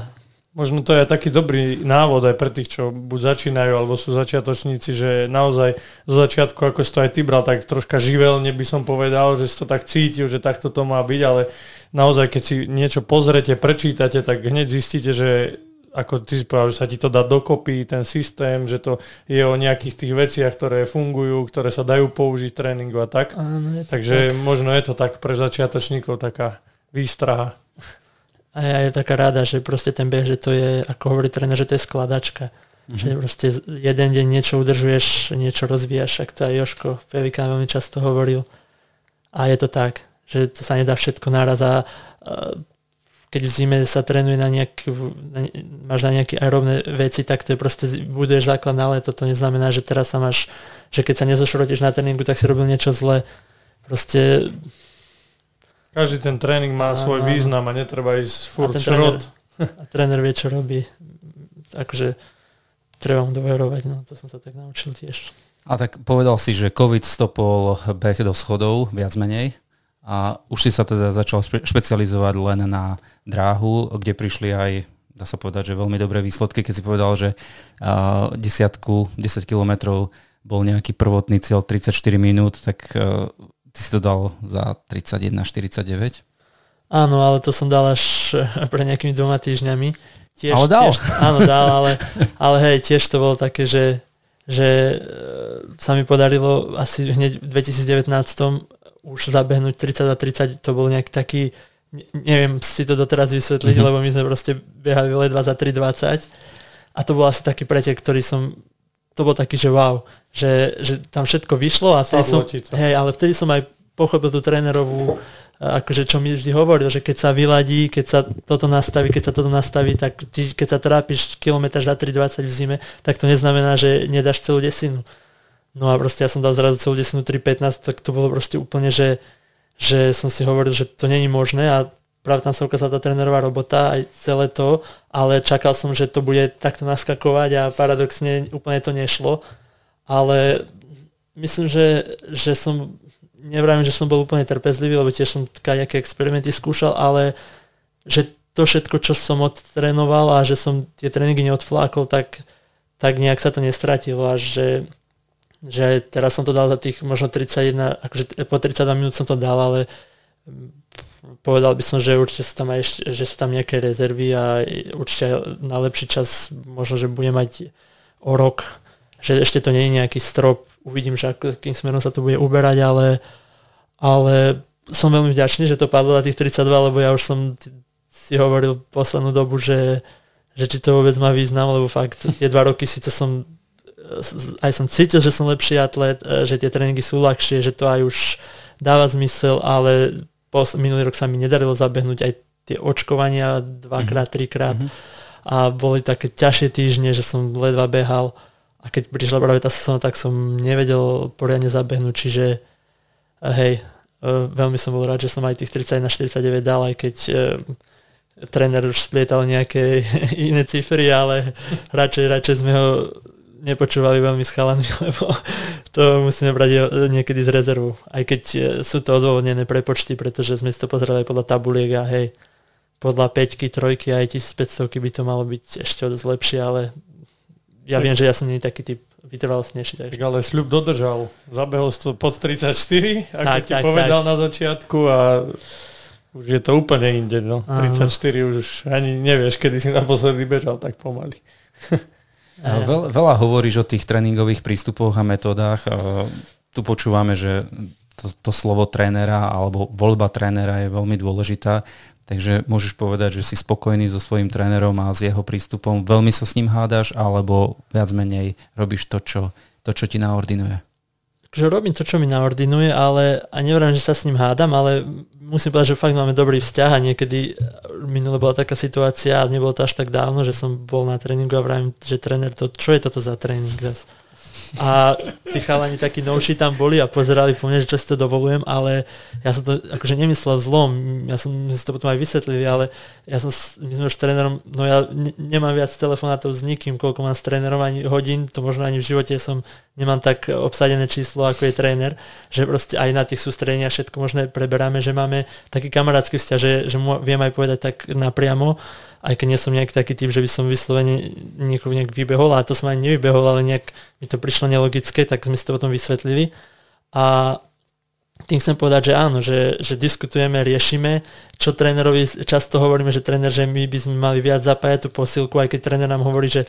Možno to je taký dobrý návod aj pre tých, čo buď začínajú, alebo sú začiatočníci, že naozaj zo začiatku, ako si to aj ty bral, tak troška živelne by som povedal, že si to tak cítil, že takto to má byť, ale naozaj, keď si niečo pozrete, prečítate, tak hneď zistíte, že ako ty si povedal, že sa ti to dá dokopy, ten systém, že to je o nejakých tých veciach, ktoré fungujú, ktoré sa dajú použiť tréningu a tak. áno, je to Takže možno je to tak pre začiatočníkov taká výstraha. A ja je taká rada, že proste ten beh, že to je, ako hovorí tréner, že to je skladačka. Mm-hmm. Že proste jeden deň niečo udržuješ, niečo rozvíjaš, ak to aj Joško Pevika veľmi často hovoril. A je to tak, že to sa nedá všetko naraz a keď v zime sa trénuje na, nejak, na, máš na nejaké aerobné veci, tak to je proste, buduješ základ na leto, to neznamená, že teraz sa máš, že keď sa nezošrotíš na tréningu, tak si robil niečo zle. Proste Každý ten tréning má Áno, svoj význam a netreba ísť furt ten šrot. a tréner vie, čo robí. Takže treba mu doverovať, no to som sa tak naučil tiež. A tak povedal si, že COVID stopol beh do schodov, viac menej. A už si sa teda začal špe- špecializovať len na dráhu, kde prišli aj, dá sa povedať, že veľmi dobré výsledky, keď si povedal, že uh, desiatku, 10 kilometrov bol nejaký prvotný cieľ 34 minút, tak uh, ty si to dal za 31,49. Áno, ale to som dal až pre nejakými dvoma týždňami. Tiež, Ale dal. Tiež, áno, dal, ale, ale hej, tiež to bolo také, že, že e, sa mi podarilo asi hneď v 2019 už zabehnúť 32-30, to bol nejaký taký, ne- neviem si to doteraz vysvetliť, Mhm. lebo my sme proste behali ledva za 3.20 a to bol asi taký pretek, ktorý som, to bol taký, že wow, že, že tam všetko vyšlo a vtedy som, hej, ale vtedy som aj pochopil tú trénerovú akože čo mi vždy hovoril, že keď sa vyladí, keď sa toto nastaví, keď sa toto nastaví, tak ty, keď sa trápiš kilometr za 3,20 v zime, tak to neznamená, že nedáš celú desinu. No a proste ja som dal zrazu celú desinu 3,15, tak to bolo proste úplne, že, že som si hovoril, že to není možné a práve tam sa ukázala tá trénerová robota, aj celé to, ale čakal som, že to bude takto naskakovať a paradoxne úplne to nešlo. Ale myslím, že, že som nevravím, že som bol úplne trpezlivý, lebo tiež som kadejaké experimenty skúšal, ale že to všetko, čo som odtrénoval a že som tie tréningy neodflákol, tak, tak nejak sa to nestratilo a že, že teraz som to dal za tých možno 31, akože po 32 minút som to dal, ale povedal by som, že určite sú tam aj že sú tam nejaké rezervy a určite na lepší čas možno, že bude mať o rok, že ešte to nie je nejaký strop, uvidím, že akým smerom sa to bude uberať, ale, ale som veľmi vďačný, že to padlo na tých 32, lebo ja už som si hovoril poslednú dobu, že, že či to vôbec má význam, lebo fakt tie dva roky síce som aj som cítil, že som lepší atlet, že tie tréningy sú ľahšie, že to aj už dáva zmysel, ale pos, minulý rok sa mi nedarilo zabehnúť aj tie očkovania dvakrát, mhm. trikrát mm-hmm. a boli také ťažšie týždne, že som ledva behal a keď prišla práve tá sezóna, tak som nevedel poriadne zabehnúť, čiže hej, e, veľmi som bol rád, že som aj tých 31 49 dal, aj keď e, tréner už splietal nejaké iné cifry, ale radšej, radšej sme ho nepočúvali veľmi s lebo to musíme brať niekedy z rezervu. Aj keď e, sú to odôvodnené prepočty, pretože sme si to pozreli aj podľa tabuliek a hej, podľa 5 trojky aj 1500 by to malo byť ešte dosť lepšie, ale ja viem, že ja som nie taký typ vytrvalostnejší. Takže. Tak ale sľub dodržal. Zabehol to pod 34, ako tak, ti tak, povedal tak. na začiatku a už je to úplne inde. No. 34 už ani nevieš, kedy si naposledy bežal tak pomaly. Veľ, veľa hovoríš o tých tréningových prístupoch a metódach. Tu počúvame, že to, to slovo trénera alebo voľba trénera je veľmi dôležitá. Takže môžeš povedať, že si spokojný so svojím trénerom a s jeho prístupom. Veľmi sa s ním hádaš alebo viac menej robíš to, čo, to, čo ti naordinuje? Že robím to, čo mi naordinuje, ale a nevrám, že sa s ním hádam, ale musím povedať, že fakt máme dobrý vzťah a niekedy minule bola taká situácia a nebolo to až tak dávno, že som bol na tréningu a vravím, že tréner, to, čo je toto za tréning zase? A tí chalani takí novší tam boli a pozerali po mne, že čo si to dovolujem, ale ja som to akože nemyslel zlom, ja som si to potom aj vysvetlili, ale ja som, my sme už s trénerom, no ja ne, nemám viac telefonátov s nikým, koľko mám s trénerom ani hodín, to možno ani v živote som nemám tak obsadené číslo, ako je tréner, že proste aj na tých sústredeniach všetko možné preberáme, že máme taký kamarátsky vzťah, že, že viem aj povedať tak napriamo, aj keď nie som nejaký taký typ, že by som vyslovene niekoho nejak vybehol, a to som ani nevybehol, ale nejak mi to prišlo nelogické, tak sme si to potom vysvetlili. A tým chcem povedať, že áno, že, že diskutujeme, riešime, čo trénerovi často hovoríme, že tréner, že my by sme mali viac zapájať tú posilku, aj keď tréner nám hovorí, že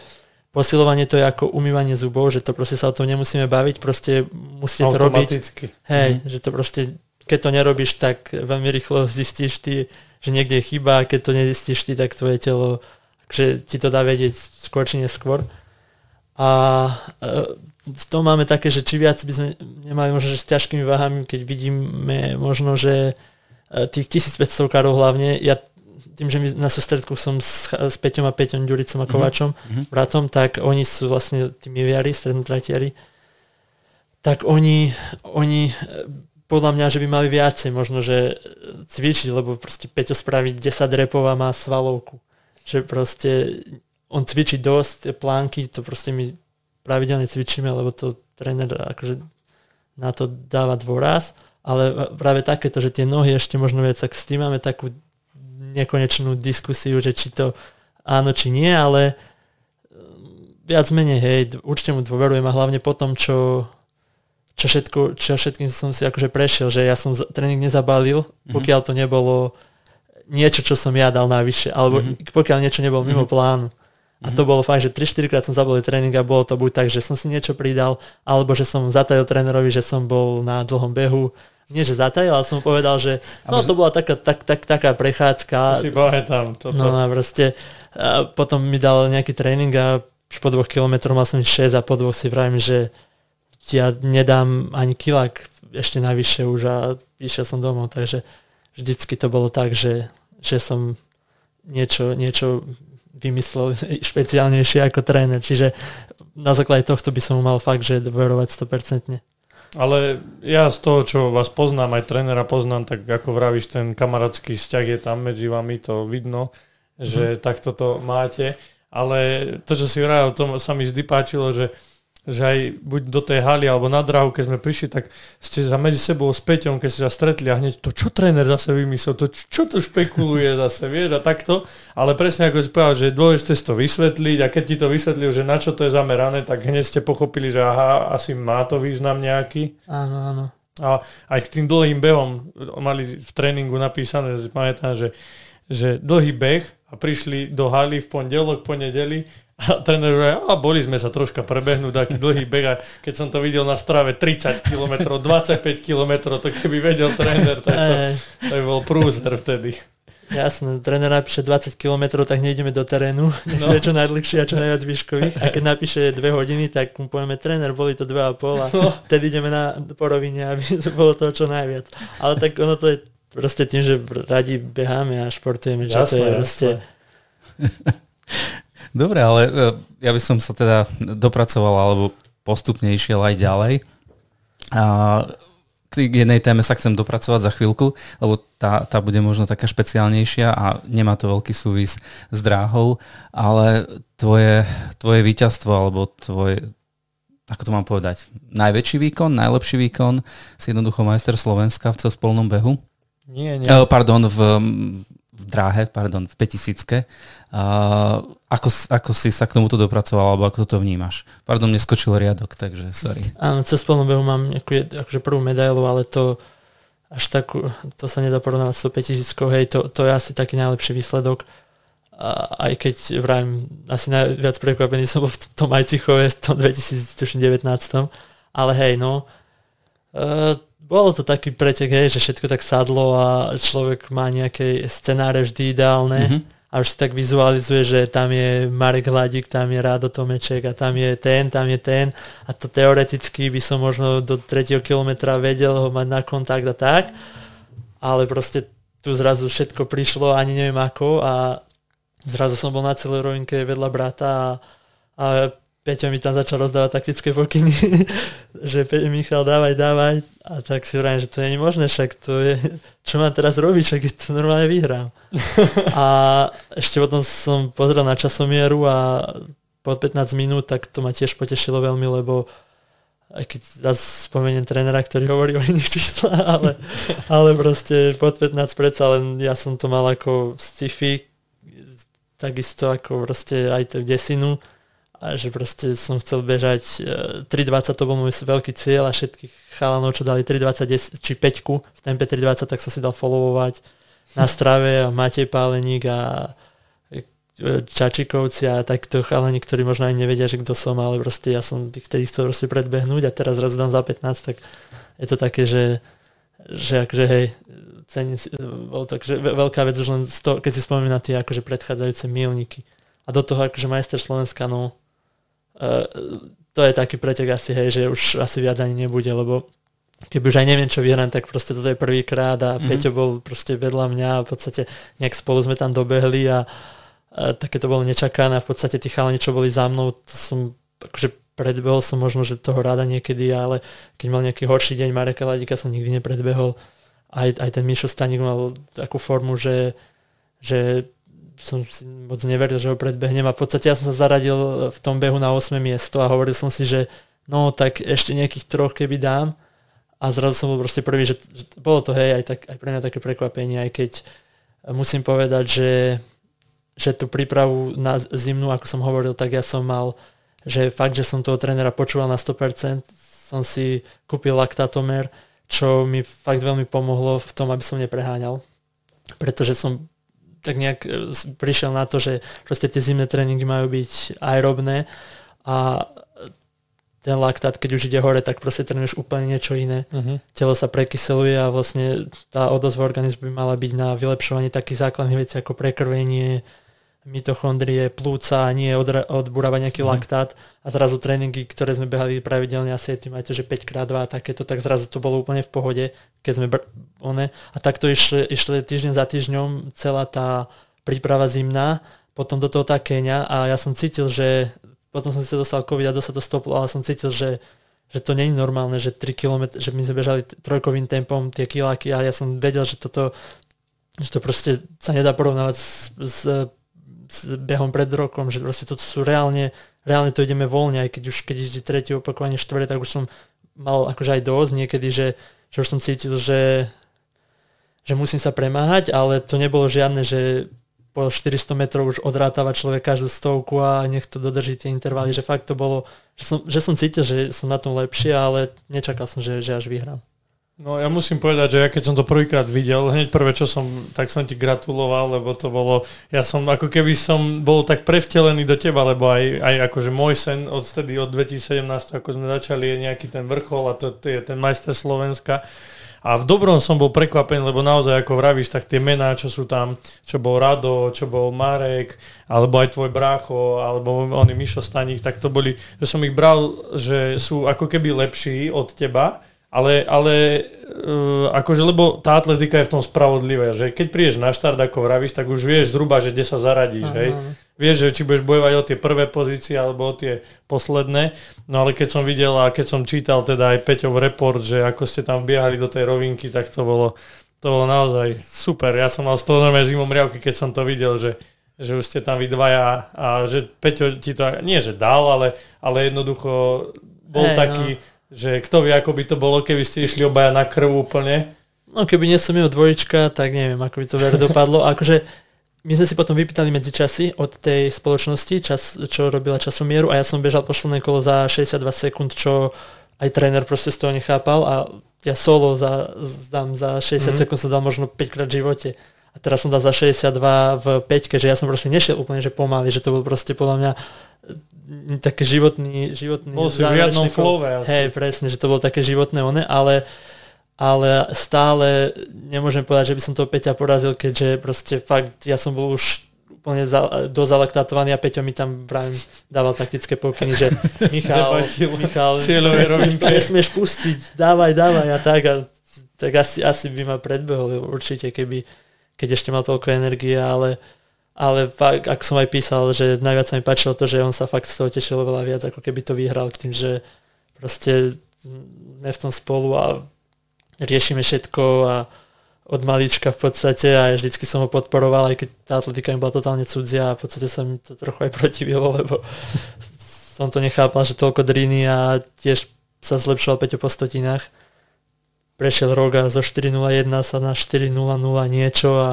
posilovanie to je ako umývanie zubov, že to proste sa o tom nemusíme baviť, proste musíte to robiť. Hej, mm. že to proste, keď to nerobíš, tak veľmi rýchlo zistíš ty, že niekde je chyba a keď to nezistíš ty, tak tvoje telo že ti to dá vedieť skôr či neskôr. A e, v tom máme také, že či viac by sme nemali možno, že s ťažkými váhami, keď vidíme možno, že e, tých 1500 károv hlavne, ja tým, že my na sústredku som s, s Peťom a Peťom Ďuricom a mhm. Kovačom, mm-hmm. bratom, tak oni sú vlastne tí miliari, strednotratiari, tak oni, oni podľa mňa, že by mali viacej možno, že cvičiť, lebo proste Peťo spraví 10 repov a má svalovku. Že proste on cvičí dosť, plánky, to proste my pravidelne cvičíme, lebo to tréner akože na to dáva dôraz, ale práve takéto, že tie nohy ešte možno viac, tak s tým máme takú nekonečnú diskusiu, že či to áno, či nie, ale viac menej, hej, určite mu dôverujem a hlavne po tom, čo čo, všetko, čo všetkým som si akože prešiel, že ja som tréning nezabalil, mm-hmm. pokiaľ to nebolo niečo, čo som ja dal navyše, alebo mm-hmm. pokiaľ niečo nebolo mimo mm-hmm. plánu. A to mhm. bolo fakt, že 3-4 krát som zabalil tréning a bolo to buď tak, že som si niečo pridal, alebo že som zatajil trénerovi, že som bol na dlhom behu. Nie, že zatajil, ale som povedal, že no to bola taká, tak, tak, taká prechádzka. To si tam. Toto. No a proste a potom mi dal nejaký tréning a už po dvoch kilometroch mal som 6 a po dvoch si vravím, že ja nedám ani kilák ešte navyše už a išiel som domov, takže vždycky to bolo tak, že, že som niečo, niečo vymyslel špeciálnejšie ako tréner, čiže na základe tohto by som mal fakt, že dôverovať 100%. Ale ja z toho, čo vás poznám, aj trénera poznám, tak ako vravíš, ten kamarátsky vzťah je tam medzi vami, to vidno, že mm. takto to máte. Ale to, čo si vravil, to sa mi vždy páčilo, že že aj buď do tej haly alebo na drahu, keď sme prišli, tak ste sa medzi sebou s Peťom, keď ste sa stretli a hneď to, čo tréner zase vymyslel, to čo to špekuluje zase, vieš, a takto. Ale presne ako si povedal, že dôležité to vysvetliť a keď ti to vysvetlil, že na čo to je zamerané, tak hneď ste pochopili, že aha, asi má to význam nejaký. Áno, áno. A aj k tým dlhým behom mali v tréningu napísané, že pamätám, že, že dlhý beh a prišli do haly v pondelok, po nedeli a tréner a boli sme sa troška prebehnúť, taký dlhý beh a keď som to videl na strave 30 km, 25 km, to keby vedel tréner, tak to, to by bol prúzer vtedy. Jasné, tréner napíše 20 km, tak nejdeme do terénu, nech no. to je čo najdlhšie a čo najviac výškových. A keď napíše 2 hodiny, tak mu povieme, tréner, boli to 2,5 a no. tedy ideme na porovine, aby to bolo toho čo najviac. Ale tak ono to je proste tým, že radi beháme a športujeme, že jasné, to je proste... Dobre, ale e, ja by som sa teda dopracoval alebo postupne išiel aj ďalej. A k jednej téme sa chcem dopracovať za chvíľku, lebo tá, tá bude možno taká špeciálnejšia a nemá to veľký súvis s dráhou, ale tvoje, tvoje víťazstvo alebo tvoje, ako to mám povedať, najväčší výkon, najlepší výkon si jednoducho majster Slovenska v cespolnom behu? Nie, nie. Eh, pardon, v, v dráhe, pardon, v 5000. Uh, ako, ako si sa k tomuto dopracoval, alebo ako to vnímaš? Pardon, mne skočil riadok, takže sorry. Áno, cez plnú mám nejakú, akože prvú medailu, ale to až tak, to sa nedá porovnávať s 5000, hej, to, to je asi taký najlepší výsledok. A aj keď vrajím, asi najviac prekvapený som bol v tom Ajcichove v tom 2019. Ale hej, no, uh, bolo to taký pretek, hej, že všetko tak sadlo a človek má nejaké scenáre vždy ideálne. Mm-hmm a už si tak vizualizuje, že tam je Marek Hladík, tam je Rádo Tomeček a tam je ten, tam je ten a to teoreticky by som možno do 3. kilometra vedel ho mať na kontakt a tak, ale proste tu zrazu všetko prišlo, ani neviem ako a zrazu som bol na celej rovinke vedľa brata a, a Peťo mi tam začal rozdávať taktické pokyny, že Peťo Michal dávaj, dávaj. A tak si vrajím, že to je možné, však to je, čo mám teraz robiť, však to normálne vyhrám. a ešte potom som pozrel na časomieru a pod 15 minút, tak to ma tiež potešilo veľmi, lebo aj keď zase spomeniem trénera, ktorý hovorí o iných číslach, ale, ale proste pod 15 predsa len ja som to mal ako sci-fi, takisto ako proste aj to desinu a že proste som chcel bežať 3.20, e, to bol môj veľký cieľ a všetkých chalanov, čo dali 3.20 či 5 v tempe 3.20, tak som si dal followovať na strave a Matej Páleník a e, Čačikovci a takto chalani, ktorí možno aj nevedia, že kto som, ale proste ja som tých, ktorých chcel proste predbehnúť a teraz raz dám za 15, tak je to také, že, že akože hej, cením si, bol to akože veľká vec už len to, keď si spomínam na tie akože predchádzajúce milníky. A do toho akože majster Slovenska, no to je taký pretek asi, hej, že už asi viac ani nebude, lebo keby už aj neviem, čo vyhrám, tak proste toto je prvýkrát a mm-hmm. Peťo bol proste vedľa mňa a v podstate nejak spolu sme tam dobehli a, a také to bolo nečakané a v podstate tí chalani, čo boli za mnou, to som akože predbehol som možno, že toho rada niekedy, ale keď mal nejaký horší deň Mareka Ladika som nikdy nepredbehol. Aj, aj ten Mišo Stanik mal takú formu, že, že som si moc neveril, že ho predbehnem a v podstate ja som sa zaradil v tom behu na 8 miesto a hovoril som si, že no tak ešte nejakých troch keby dám a zrazu som bol proste prvý, že, že bolo to hej, aj, tak, aj pre mňa také prekvapenie, aj keď musím povedať, že, že tú prípravu na zimnú, ako som hovoril, tak ja som mal, že fakt, že som toho trénera počúval na 100%, som si kúpil laktátomer, čo mi fakt veľmi pomohlo v tom, aby som nepreháňal. Pretože som tak nejak e, prišiel na to, že proste tie zimné tréningy majú byť aerobné a ten laktát, keď už ide hore, tak proste trénuješ úplne niečo iné. Uh-huh. Telo sa prekyseluje a vlastne tá odozva organizmu by mala byť na vylepšovanie takých základných vecí ako prekrvenie, mitochondrie, plúca, nie odra- odburávať nejaký mm. laktát a zrazu tréningy, ktoré sme behali pravidelne asi tým aj to, že 5x2 a takéto, tak zrazu to bolo úplne v pohode, keď sme br- one. A takto išli, išli týždeň za týždňom celá tá príprava zimná, potom do toho tá Kenia a ja som cítil, že potom som si dostal COVID a sa to stoplo, ale som cítil, že že to je normálne, že 3 km, že my sme bežali trojkovým tempom tie kiláky a ja som vedel, že toto že to proste sa nedá porovnávať s s behom pred rokom, že proste to sú reálne, reálne to ideme voľne, aj keď už keď ide tretie opakovanie, štvrté, tak už som mal akože aj dosť niekedy, že, že už som cítil, že, že musím sa premáhať, ale to nebolo žiadne, že po 400 metrov už odrátava človek každú stovku a nech to dodrží tie intervaly, že fakt to bolo, že som, že som cítil, že som na tom lepšie, ale nečakal som, že, že až vyhrám. No ja musím povedať, že ja keď som to prvýkrát videl, hneď prvé, čo som, tak som ti gratuloval, lebo to bolo, ja som ako keby som bol tak prevtelený do teba, lebo aj, aj akože môj sen odtedy od 2017, ako sme začali, je nejaký ten vrchol a to, to je ten majster Slovenska. A v dobrom som bol prekvapený, lebo naozaj, ako vravíš, tak tie mená, čo sú tam, čo bol Rado, čo bol Marek, alebo aj tvoj brácho, alebo oni Mišo Staník, tak to boli, že som ich bral, že sú ako keby lepší od teba, ale, ale uh, akože, lebo tá atletika je v tom spravodlivé, že keď prídeš na štart, ako vravíš, tak už vieš zhruba, že kde sa zaradíš, Aha. hej. Vieš, že či budeš bojovať o tie prvé pozície alebo o tie posledné. No ale keď som videl a keď som čítal teda aj Peťov report, že ako ste tam biehali do tej rovinky, tak to bolo, to bolo naozaj super. Ja som mal z toho normálne zimom riavky, keď som to videl, že, že už ste tam vy dvaja a že Peťo ti to, nie že dal, ale, ale jednoducho bol hey, taký, no že kto vie, ako by to bolo, keby ste išli obaja na krv úplne. No keby nie som jeho dvojička, tak neviem, ako by to veľa dopadlo. Akože my sme si potom vypýtali medzičasy od tej spoločnosti, čas, čo robila časomieru a ja som bežal posledné kolo za 62 sekúnd, čo aj tréner proste z toho nechápal a ja solo za, dám za 60 mm. sekúnd som dal možno 5 krát v živote. A teraz som dal za 62 v 5, že ja som proste nešiel úplne, že pomaly, že to bol proste podľa mňa také životný, životný bol si v riadnom flove. Hej, presne, že to bolo také životné one, ale, ale stále nemôžem povedať, že by som to Peťa porazil, keďže proste fakt, ja som bol už úplne za, dozalaktatovaný a Peťo mi tam pravím, dával taktické pokyny, že Michal, Michal, nesmieš pustiť, dávaj, dávaj a tak. A, tak asi, asi by ma predbehol určite, keby, keď ešte mal toľko energie, ale ale fakt, ako som aj písal, že najviac sa mi páčilo to, že on sa fakt z toho tešil oveľa viac, ako keby to vyhral k tým, že proste sme v tom spolu a riešime všetko a od malička v podstate a ja vždycky som ho podporoval, aj keď tá atletika mi bola totálne cudzia a v podstate sa mi to trochu aj protivilo, lebo som to nechápal, že toľko driny a tiež sa zlepšoval Peťo po stotinách. Prešiel rok a zo 4.01 sa na 4.00 niečo a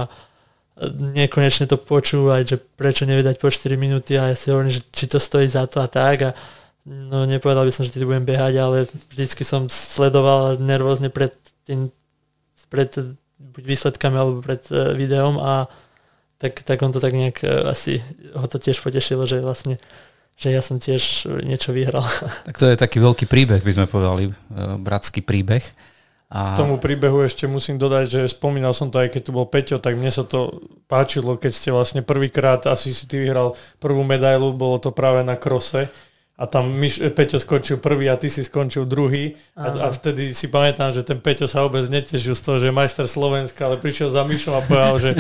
nekonečne to počúvať, že prečo nevydať po 4 minúty a ja si hovorím, že či to stojí za to a tak a no nepovedal by som, že ty budem behať, ale vždycky som sledoval nervózne pred tým, pred buď výsledkami alebo pred uh, videom a tak, tak on to tak nejak uh, asi ho to tiež potešilo, že vlastne že ja som tiež niečo vyhral. Tak to je taký veľký príbeh, by sme povedali, uh, bratský príbeh. A... K tomu príbehu ešte musím dodať, že spomínal som to aj keď tu bol Peťo, tak mne sa to páčilo, keď ste vlastne prvýkrát, asi si ty vyhral prvú medailu, bolo to práve na krose. A tam Myš, Peťo skončil prvý a ty si skončil druhý. A, a vtedy si pamätám, že ten Peťo sa vôbec netešil z toho, že je majster Slovenska, ale prišiel za Myšom a povedal, že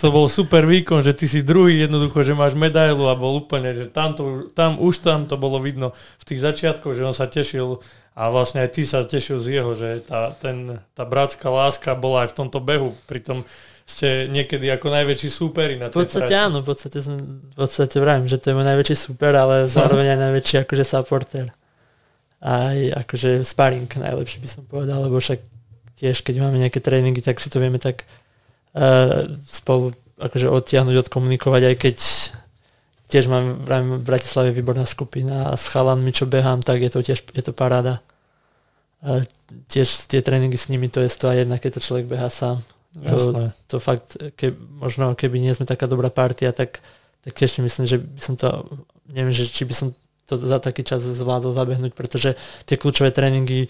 to bol super výkon, že ty si druhý jednoducho, že máš medailu a bol úplne, že tam, to, tam už tam to bolo vidno v tých začiatkoch, že on sa tešil a vlastne aj ty sa tešil z jeho, že tá, ten, tá bratská láska bola aj v tomto behu. Pritom ste niekedy ako najväčší súperi na tej V podstate trati. áno, v podstate, som, v podstate vravím, že to je môj najväčší super, ale zároveň aj najväčší akože supporter. Aj akože sparring najlepší by som povedal, lebo však tiež keď máme nejaké tréningy, tak si to vieme tak uh, spolu akože odtiahnuť, odkomunikovať, aj keď tiež mám v Bratislave výborná skupina a s chalanmi, čo behám, tak je to tiež je to paráda. A tiež tie tréningy s nimi, to je to aj jedna, keď to človek beha sám. To, to fakt, ke, možno keby nie sme taká dobrá partia, tak, tak tiež si myslím, že by som to, neviem, že či by som to za taký čas zvládol zabehnúť, pretože tie kľúčové tréningy,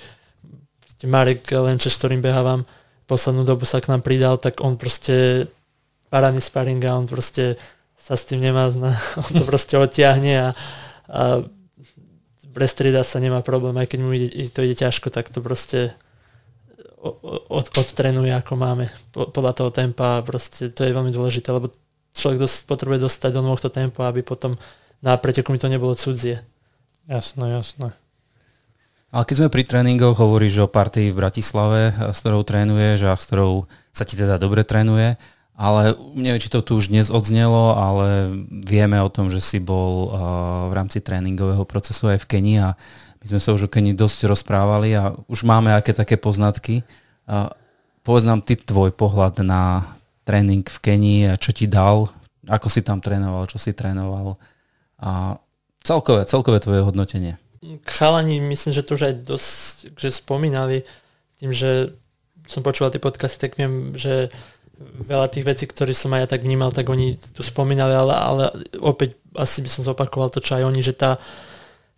Marek Lenčeš, s ktorým behávam, poslednú dobu sa k nám pridal, tak on proste parádny sparring a on proste sa s tým nemá zna. On to proste odtiahne a, a prestrieda sa, nemá problém, aj keď mu ide, to ide ťažko, tak to proste od, odtrenuje ako máme podľa toho tempa a proste to je veľmi dôležité, lebo človek dos, potrebuje dostať do tohto tempa, aby potom na preteku mi to nebolo cudzie. Jasné, jasné. Ale keď sme pri tréningoch, hovoríš o partii v Bratislave, s ktorou trénuješ a s ktorou sa ti teda dobre trénuje. Ale neviem, či to tu už dnes odznelo, ale vieme o tom, že si bol uh, v rámci tréningového procesu aj v Kenii a my sme sa už o Kenii dosť rozprávali a už máme aké také poznatky. Uh, povedz nám ty tvoj pohľad na tréning v Kenii a čo ti dal, ako si tam trénoval, čo si trénoval a celkové, celkové tvoje hodnotenie. Chalani, myslím, že to už aj dosť že spomínali, tým, že som počúval tie podcasty, tak viem, že veľa tých vecí, ktoré som aj ja tak vnímal, tak oni tu spomínali, ale, ale opäť asi by som zopakoval to, čo aj oni, že tá,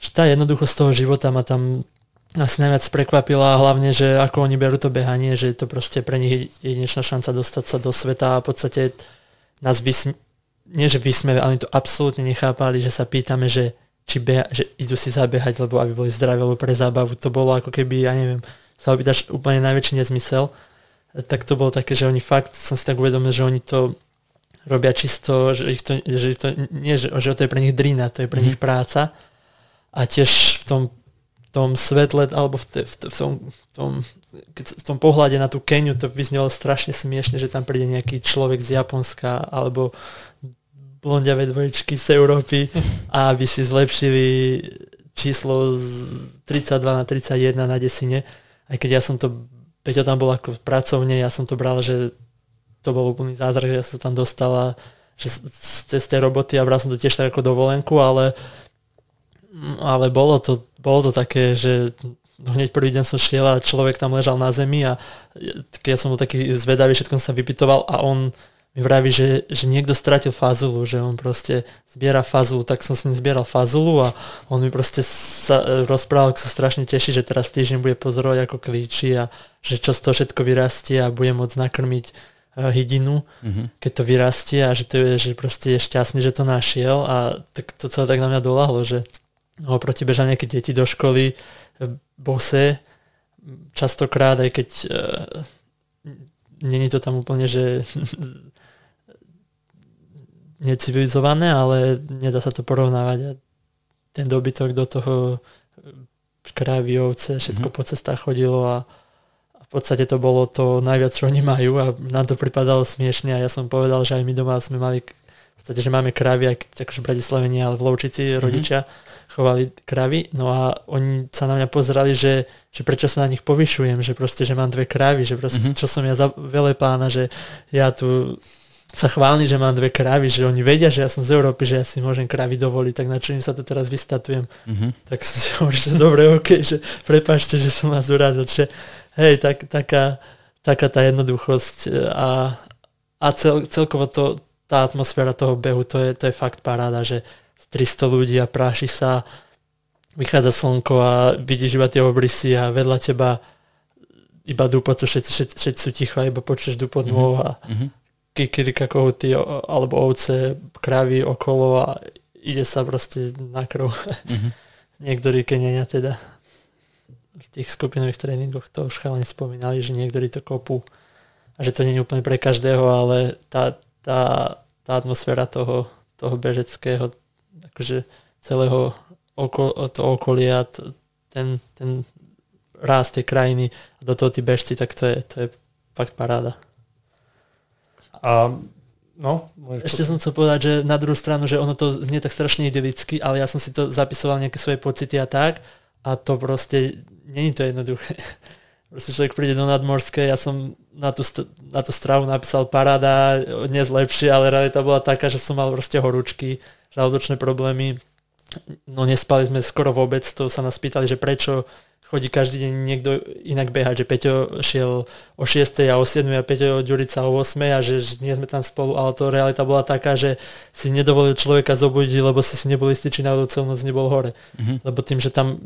že tá jednoduchosť toho života ma tam asi najviac prekvapila, hlavne, že ako oni berú to behanie, že je to proste pre nich jedinečná šanca dostať sa do sveta a v podstate nás vysm- nie že vysmeli, ale to absolútne nechápali, že sa pýtame, že či beha, že idú si zabehať, lebo aby boli zdraví, alebo pre zábavu. To bolo ako keby, ja neviem, sa opýtaš úplne najväčší nezmysel. Tak to bolo také, že oni fakt, som si tak uvedomil, že oni to robia čisto, že, ich to, že, to, nie, že, že to je pre nich drina, to je pre mm-hmm. nich práca. A tiež v tom, tom svetle, alebo v, te, v, v, tom, v, tom, keď, v tom pohľade na tú Keniu to vyznelo strašne smiešne, že tam príde nejaký človek z Japonska, alebo blondiavé dvojčky z Európy a aby si zlepšili číslo z 32 na 31 na desine. Aj keď ja som to, Peťo tam bol ako pracovne, ja som to bral, že to bol úplný zázrak, že ja som tam dostala že z, tej roboty a bral som to tiež tak ako dovolenku, ale, ale bolo, to, bolo to také, že hneď prvý deň som šiel a človek tam ležal na zemi a keď ja som bol taký zvedavý, všetko som sa vypitoval a on mi vraví, že, že niekto stratil fazulu, že on proste zbiera fazulu, tak som s ním zbieral fazulu a on mi proste sa e, rozprával, sa strašne teší, že teraz týždeň bude pozorovať ako klíči a že čo z toho všetko vyrastie a bude môcť nakrmiť uh, hydinu, mm-hmm. keď to vyrastie a že, to je, že proste je šťastný, že to našiel a tak to celé tak na mňa dolahlo, že oproti bežia nejaké deti do školy e, bose, častokrát, aj keď uh, není to tam úplne, že necivilizované, ale nedá sa to porovnávať. A ten dobytok do toho krávy, ovce, všetko mm-hmm. po cestách chodilo a, a v podstate to bolo to najviac, čo oni majú a nám to pripadalo smiešne a ja som povedal, že aj my doma sme mali v podstate, že máme krávy, ak, akože v Bratislave nie, ale v Lovčici mm-hmm. rodičia chovali kravy, no a oni sa na mňa pozerali, že, že prečo sa na nich povyšujem, že proste, že mám dve kravy, že proste, mm-hmm. čo som ja za veľa pána, že ja tu sa chválni, že mám dve kravy, že oni vedia, že ja som z Európy, že ja si môžem kravy dovoliť, tak na čo im sa to teraz vystatujem. Mm-hmm. Tak som si hovoril, že dobre, ok, že prepáčte, že som vás urazil, že hej, tak, taká, taká tá jednoduchosť e, a, a cel, celkovo to, tá atmosféra toho behu, to je, to je fakt paráda, že 300 ľudí a práši sa, vychádza slnko a vidíš iba tie obrysy a vedľa teba iba dupot, všetci, všetci, všetci sú ticho a iba počuješ dupot mm-hmm. a mm-hmm kikirika kohuty alebo ovce, kravy okolo a ide sa proste na krv. Mm-hmm. niektorí kenenia teda v tých skupinových tréningoch to už chalani spomínali, že niektorí to kopú a že to nie je úplne pre každého, ale tá, tá, tá atmosféra toho, toho bežeckého, akože celého oko, to okolia, to, ten, ten ráz tej krajiny a do toho tí bežci, tak to je, to je fakt paráda. A No, Ešte som chcel povedať, že na druhú stranu, že ono to znie tak strašne idylicky, ale ja som si to zapisoval nejaké svoje pocity a tak a to proste, není to jednoduché. Proste človek príde do nadmorskej, ja som na tú, na tú stravu napísal paráda, dnes lepšie, ale realita bola taká, že som mal proste horúčky, žalúdočné problémy. No nespali sme skoro vôbec, to sa nás pýtali, že prečo chodí každý deň niekto inak behať, že Peťo šiel o 6. a o 7. a Peťo Ďurica o 8. a že, že nie sme tam spolu, ale to realita bola taká, že si nedovolil človeka zobudiť, lebo si si nebol istý, či náhodou celú noc nebol hore. Mm-hmm. Lebo tým, že tam,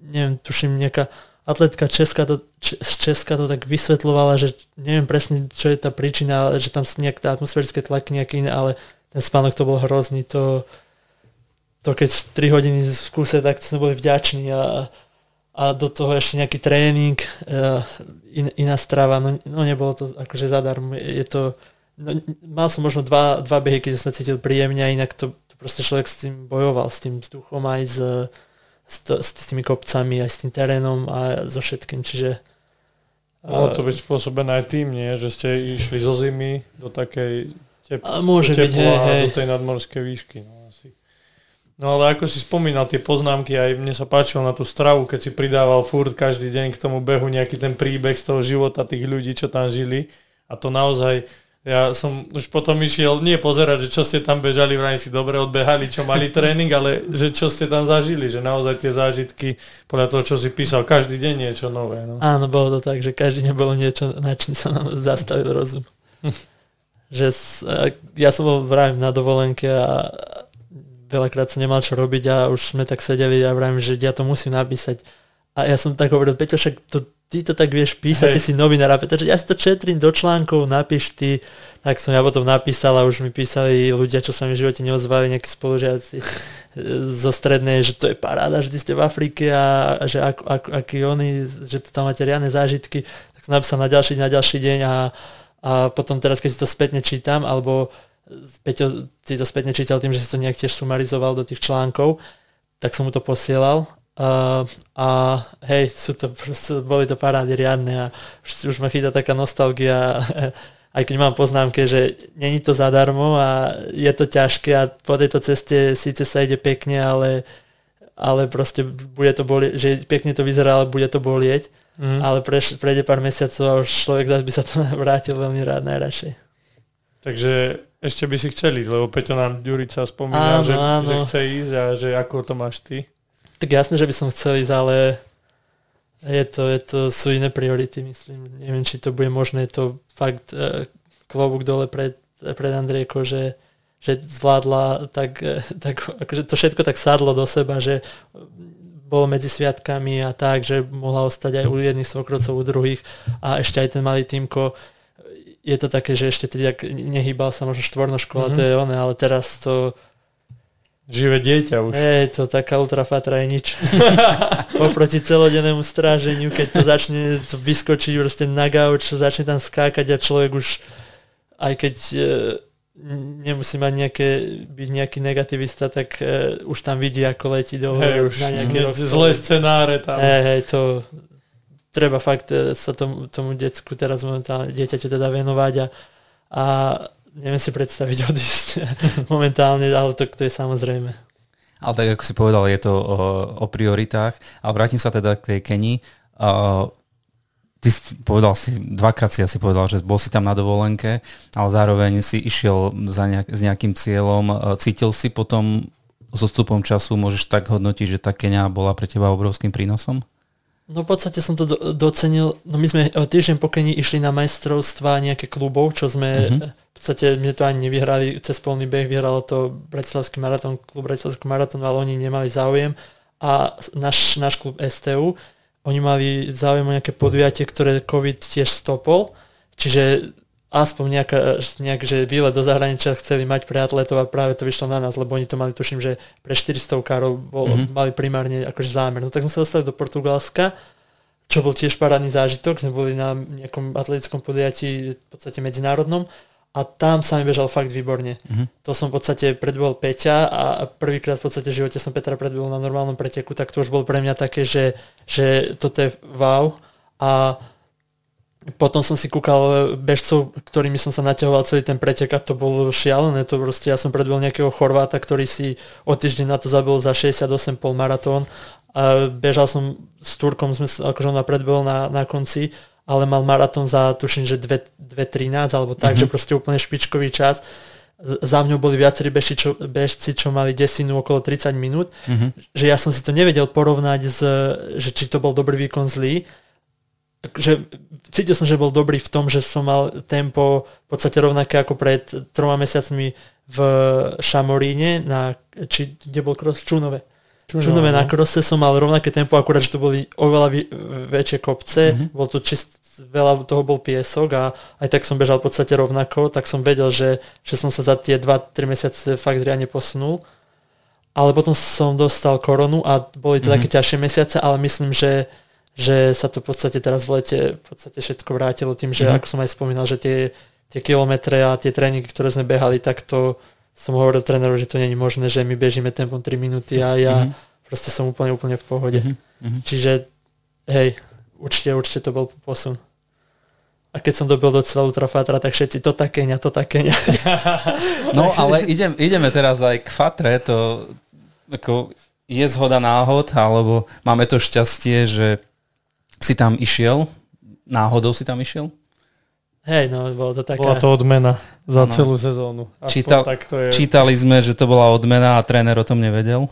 neviem, tuším, nejaká atletka Česka to, z Česka to tak vysvetlovala, že neviem presne, čo je tá príčina, že tam sú nejaké atmosférické tlaky nejaké iné, ale ten spánok to bol hrozný. To, to keď 3 hodiny v kuse, tak sme boli vďační a a do toho ešte nejaký tréning, uh, in, iná strava, no, no nebolo to akože zadarmo, je to, no, mal som možno dva, dva behy, keď som sa cítil príjemne a inak to, to proste človek s tým bojoval, s tým vzduchom aj s, s, to, s tými kopcami, aj s tým terénom a so všetkým, čiže Mohlo to byť spôsobené aj tým, nie? Že ste išli zo zimy do takej tep- môže do byť, hej, hej. do tej nadmorskej výšky. No. No ale ako si spomínal tie poznámky, aj mne sa páčilo na tú stravu, keď si pridával furt každý deň k tomu behu nejaký ten príbeh z toho života tých ľudí, čo tam žili. A to naozaj, Ja som už potom išiel, nie pozerať, že čo ste tam bežali, vraj si dobre odbehali, čo mali tréning, ale že čo ste tam zažili, že naozaj tie zážitky, podľa toho, čo si písal, každý deň niečo nové. No. Áno, bolo to tak, že každý deň bolo niečo, na čím sa nám zastavil rozum. že ja som bol vrajím na dovolenke a veľakrát som nemal čo robiť a už sme tak sedeli a vrajím, že ja to musím napísať. A ja som tak hovoril, Peťo, však to ty to tak vieš písať, ty si novinár, takže ja si to četrím do článkov, napíš ty, tak som ja potom napísal a už mi písali ľudia, čo sa mi v živote neozvali, nejakí spolužiaci zo strednej, že to je paráda, že ty ste v Afrike a, že ak, ak, aký oni, že to tam máte riadne zážitky, tak som napísal na ďalší, na ďalší deň a, a potom teraz, keď si to spätne čítam, alebo Peťo si to spätne čítal tým, že si to nejak tiež sumarizoval do tých článkov, tak som mu to posielal Uh, a hej, sú to, proste, boli to parády riadne a už, už ma chytá taká nostalgia, aj keď mám poznámke, že není to zadarmo a je to ťažké a po tejto ceste síce sa ide pekne, ale, ale proste bude to bolieť, že pekne to vyzerá, ale bude to bolieť. Mm. Ale pre, prejde pár mesiacov a už človek zase by sa to vrátil veľmi rád najradšej. Takže ešte by si chceli, lebo Peťo nám Ďurica spomínal, áno, že, áno. že chce ísť a že ako to máš ty. Tak jasné, že by som chcel ísť, ale je to, je to, sú iné priority, myslím. Neviem, či to bude možné, je to fakt uh, klobúk dole pred, pred Andrieko, že, že zvládla tak, uh, tak akože to všetko tak sadlo do seba, že bolo medzi sviatkami a tak, že mohla ostať aj u jedných svokrovcov, u druhých a ešte aj ten malý týmko je to také, že ešte tedy, ak nehýbal sa možno štvornoškola, mm-hmm. to je one, ale teraz to Živé dieťa už. Nie, to taká ultrafatra je nič. Oproti celodennému stráženiu, keď to začne to vyskočiť proste na gauč, začne tam skákať a človek už, aj keď e, nemusí mať nejaké, byť nejaký negativista, tak e, už tam vidí, ako letí do hey, už na nejaké zlé scenáre tam. Hej, hej, to treba fakt e, sa tomu, tomu decku teraz momentálne dieťaťu teda venovať a, a neviem si predstaviť odísť momentálne, ale to, to je samozrejme. Ale tak ako si povedal, je to o, o prioritách. A vrátim sa teda k tej Keni. Uh, ty si povedal si, dvakrát si asi povedal, že bol si tam na dovolenke, ale zároveň si išiel za nejak, s nejakým cieľom. Cítil si potom s odstupom času, môžeš tak hodnotiť, že tá Kenia bola pre teba obrovským prínosom? No v podstate som to do, docenil. No my sme týždeň po Kenii išli na majstrovstva nejaké klubov, čo sme uh-huh. v podstate my to ani nevyhrali cez polný beh, vyhralo to Bratislavský maratón, klub Bratislavský maratón, ale oni nemali záujem. A náš, náš klub STU, oni mali záujem o nejaké podujatie, ktoré COVID tiež stopol. Čiže aspoň nejaká, nejak, že výlet do zahraničia chceli mať pre atletov a práve to vyšlo na nás, lebo oni to mali, tuším, že pre 400 károv bol, mm-hmm. mali primárne akože zámer. No tak sme sa dostali do Portugalska, čo bol tiež parádny zážitok, sme boli na nejakom atletickom podujatí v podstate medzinárodnom a tam sa mi bežal fakt výborne. Mm-hmm. To som v podstate predbol Peťa a prvýkrát v podstate v živote som Petra predbol na normálnom preteku, tak to už bolo pre mňa také, že, že toto je wow a potom som si kúkal bežcov, ktorými som sa naťahoval celý ten pretek a to bolo šialené. To proste, ja som predbol nejakého Chorváta, ktorý si o týždeň na to zabil za 68 pol maratón a bežal som s Turkom, sme, akože on ma predbol na, na konci, ale mal maratón za, tuším, že 2.13 alebo tak, mm-hmm. že proste úplne špičkový čas. Za mňou boli viacerí bežci čo, bežci, čo mali desinu okolo 30 minút, mm-hmm. že ja som si to nevedel porovnať s, že či to bol dobrý výkon zlý, že cítil som, že bol dobrý v tom, že som mal tempo v podstate rovnaké ako pred troma mesiacmi v Šamoríne, na, či kde bol cross Čunove. Čunove, Čunove na krose no. som mal rovnaké tempo, akurát, že to boli oveľa vy, väčšie kopce, mm-hmm. bol to čist, veľa toho bol piesok a aj tak som bežal v podstate rovnako, tak som vedel, že, že som sa za tie 2-3 mesiace fakt riadne posunul. Ale potom som dostal koronu a boli to mm-hmm. také ťažšie mesiace, ale myslím, že že sa to v podstate teraz v lete v podstate všetko vrátilo tým, že mm. ako som aj spomínal, že tie, tie kilometre a tie tréningy, ktoré sme behali, tak to som hovoril tréneru, že to není možné, že my bežíme tempom 3 minúty a ja mm. proste som úplne, úplne v pohode. Mm-hmm. Čiže hej, určite, určite to bol posun. A keď som dobil do celá ultrafatra, tak všetci to takéňa, to takéňa. No ale idem, ideme teraz aj k fatre, to ako je zhoda náhod, alebo máme to šťastie, že si tam išiel? Náhodou si tam išiel? Hej, no, bolo to taká... Bola to odmena za ano. celú sezónu. Čítal, tak to je... Čítali sme, že to bola odmena a tréner o tom nevedel?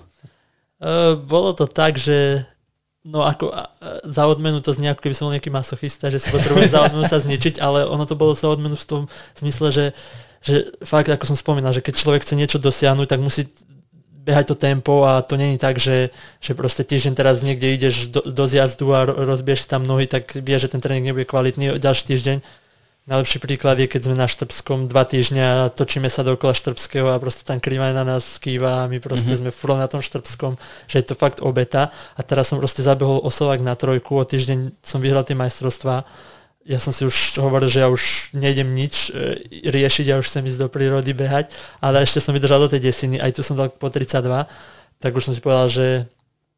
Uh, bolo to tak, že no ako uh, za odmenu to znie, ako keby som bol nejaký masochista, že si potrebuje za odmenu sa zničiť, ale ono to bolo za odmenu v tom zmysle, že, že fakt, ako som spomínal, že keď človek chce niečo dosiahnuť, tak musí behať to tempo a to není tak, že, že proste týždeň teraz niekde ideš do, do zjazdu a rozbieš tam nohy, tak vie, že ten tréning nebude kvalitný ďalší týždeň Najlepší príklad je, keď sme na Štrbskom dva týždňa a točíme sa dokola Štrbského a proste tam krivaj na nás skýva a my proste mm-hmm. sme furt na tom Štrbskom, že je to fakt obeta. A teraz som proste zabehol osovák na trojku, o týždeň som vyhral tie majstrovstvá. Ja som si už hovoril, že ja už nejdem nič e, riešiť, ja už chcem ísť do prírody behať, ale ešte som vydržal do tej desiny, aj tu som dal po 32, tak už som si povedal, že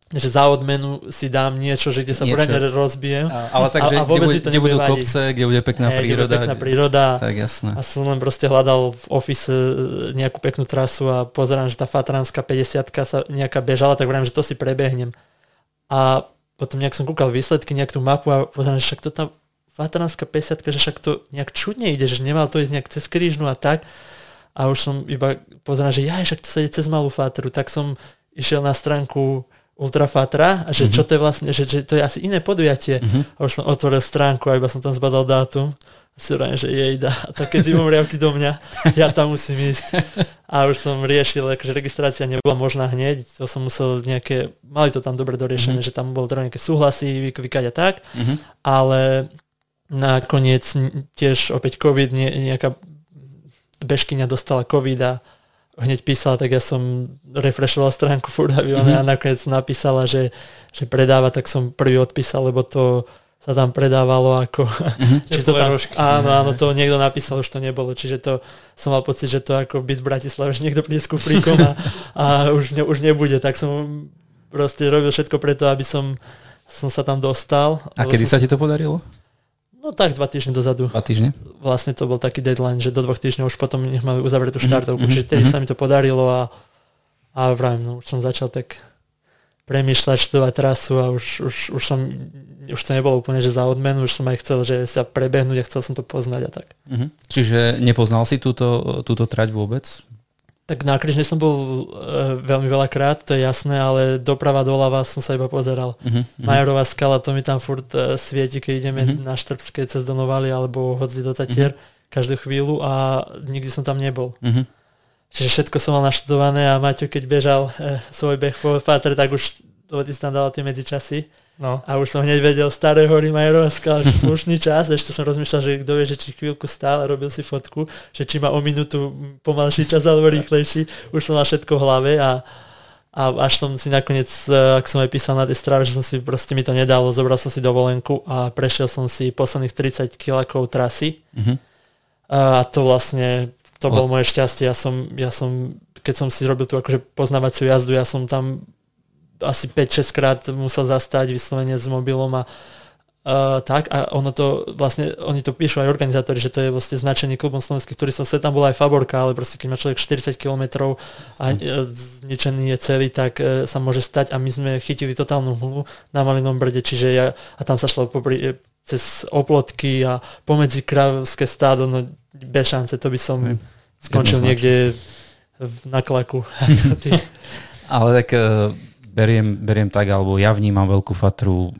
že za odmenu si dám niečo, že kde sa poriadne rozbijem. A, ale takže a, a kde, bude, kde budú kopce, kde bude pekná hey, príroda. Kde pekná príroda. Tak jasné. A som len proste hľadal v office e, nejakú peknú trasu a pozerám, že tá Fatranská 50 sa nejaká bežala, tak vrám, že to si prebehnem. A potom nejak som kúkal výsledky, nejak tú mapu a pozerám, že však to tam Fatranská 50, že však to nejak čudne ide, že nemal to ísť nejak cez krížnu a tak. A už som iba pozerám, že ja, však to sa ide cez malú Fatru, tak som išiel na stránku Ultrafatra a že uh-huh. čo to je vlastne, že, že to je asi iné podujatie. Uh-huh. A už som otvoril stránku a iba som tam zbadal dátum. A si hovorím, že jej dá také zimomriavky do mňa, ja tam musím ísť. A už som riešil, že registrácia nebola možná hneď, to som musel nejaké, mali to tam dobre doriešené, uh-huh. že tam bolo treba nejaké súhlasy, vykvikať a tak, uh-huh. ale nakoniec tiež opäť COVID, nejaká bežkyňa dostala COVID a hneď písala, tak ja som refreshoval stránku furt, aby ona mm-hmm. nakoniec napísala, že, že predáva, tak som prvý odpísal, lebo to sa tam predávalo ako... Mm-hmm. či to tam, áno, áno, to niekto napísal, už to nebolo, čiže to som mal pocit, že to ako byť v Bratislave, že niekto príde s kufríkom a, a už, ne, už nebude, tak som proste robil všetko preto, aby som, som sa tam dostal. A kedy sa ti to podarilo? No tak dva týždne dozadu. Dva týždne? Vlastne to bol taký deadline, že do dvoch týždňov už potom nech mali uzavrieť tú mhm, štartovku, mm-hmm. čiže tedy mm-hmm. sa mi to podarilo a, a vrajím, no už som začal tak premýšľať, študovať trasu a už, už, už som, už to nebolo úplne, že za odmenu, už som aj chcel, že sa prebehnúť a chcel som to poznať a tak. Mm-hmm. Čiže nepoznal si túto, túto trať vôbec? Tak na Križnej som bol uh, veľmi veľakrát, to je jasné, ale doprava doľava som sa iba pozeral. Uh-huh, Majorová skala, to mi tam furt uh, svieti, keď ideme uh-huh. na Štrbské cez Donovali alebo hodzdi do Tatier uh-huh. každú chvíľu a nikdy som tam nebol. Uh-huh. Čiže všetko som mal naštudované a Maťo, keď bežal uh, svoj beh po Fátre, tak už to tam dala tie medzičasy. No. A už som hneď vedel staré hory Majerovská, že slušný čas. Ešte som rozmýšľal, že kto vie, že či chvíľku stál a robil si fotku, že či má o minútu pomalší čas alebo rýchlejší. Už som mal všetko v hlave a, a až som si nakoniec, e, ak som aj písal na tej strave, že som si proste mi to nedalo, zobral som si dovolenku a prešiel som si posledných 30 kilakov trasy. Mm-hmm. A to vlastne, to bolo moje šťastie. Ja som, ja som, keď som si robil tú akože poznávaciu jazdu, ja som tam asi 5-6 krát musel zastať vyslovene s mobilom a Uh, tak. A ono to vlastne, oni to píšu aj organizátori, že to je vlastne značený klubom slovenských turistov. Sve tam bola aj Faborka, ale proste keď má človek 40 km a uh, zničený je celý, tak uh, sa môže stať. A my sme chytili totálnu hlu na Malinom brde, čiže ja, a tam sa šlo popri, cez oplotky a pomedzi kravské stádo, no bez šance, to by som skončil niekde na klaku. ale tak uh beriem, beriem tak, alebo ja vnímam Veľkú Fatru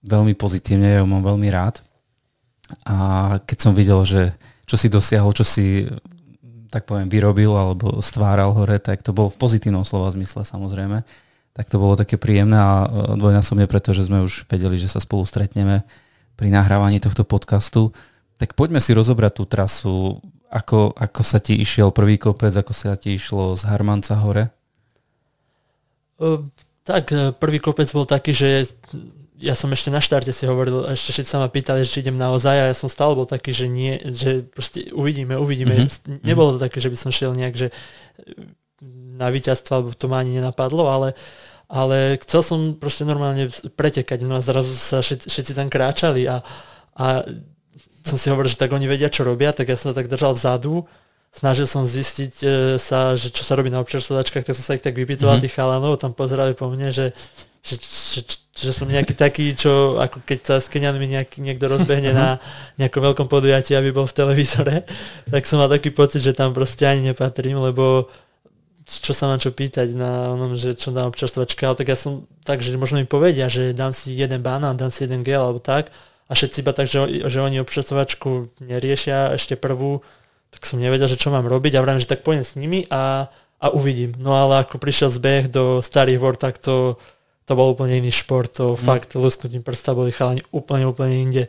veľmi pozitívne, ja ju mám veľmi rád. A keď som videl, že čo si dosiahol, čo si tak poviem vyrobil alebo stváral hore, tak to bolo v pozitívnom slova zmysle samozrejme. Tak to bolo také príjemné a e, dvojnásobne, pretože sme už vedeli, že sa spolu stretneme pri nahrávaní tohto podcastu. Tak poďme si rozobrať tú trasu, ako, ako sa ti išiel prvý kopec, ako sa ti išlo z Harmanca hore. Tak, e, prvý kopec bol taký, že ja som ešte na štarte si hovoril, ešte všetci sa ma pýtali, či idem naozaj a ja som stále bol taký, že nie, že proste uvidíme, uvidíme. Mm-hmm. Nebolo to také, že by som šiel nejak, že na víťazstvo, alebo to ma ani nenapadlo, ale, ale chcel som proste normálne pretekať, no a zrazu sa všetci, všetci tam kráčali a, a som si hovoril, že tak oni vedia, čo robia, tak ja som sa tak držal vzadu snažil som zistiť e, sa, že čo sa robí na občerstvovačkách, tak som sa ich tak vypýtoval mm-hmm. tých chalanov, tam pozerali po mne, že, že, že že som nejaký taký, čo ako keď sa s Kenianmi nejaký, niekto rozbehne na nejakom veľkom podujatí, aby bol v televízore, tak som mal taký pocit, že tam proste ani nepatrím, lebo čo sa mám čo pýtať na onom, že čo dám občerstvačka, ale tak ja som tak, že možno mi povedia, že dám si jeden banán, dám si jeden gel alebo tak a všetci iba tak, že, že oni občerstvačku neriešia ešte prvú, tak som nevedel, že čo mám robiť a vrajím, že tak pôjdem s nimi a, a uvidím. No ale ako prišiel zbeh do starých vor, tak to to bol úplne iný šport, to mm. fakt lusknutím prsta boli chalani úplne, úplne inde.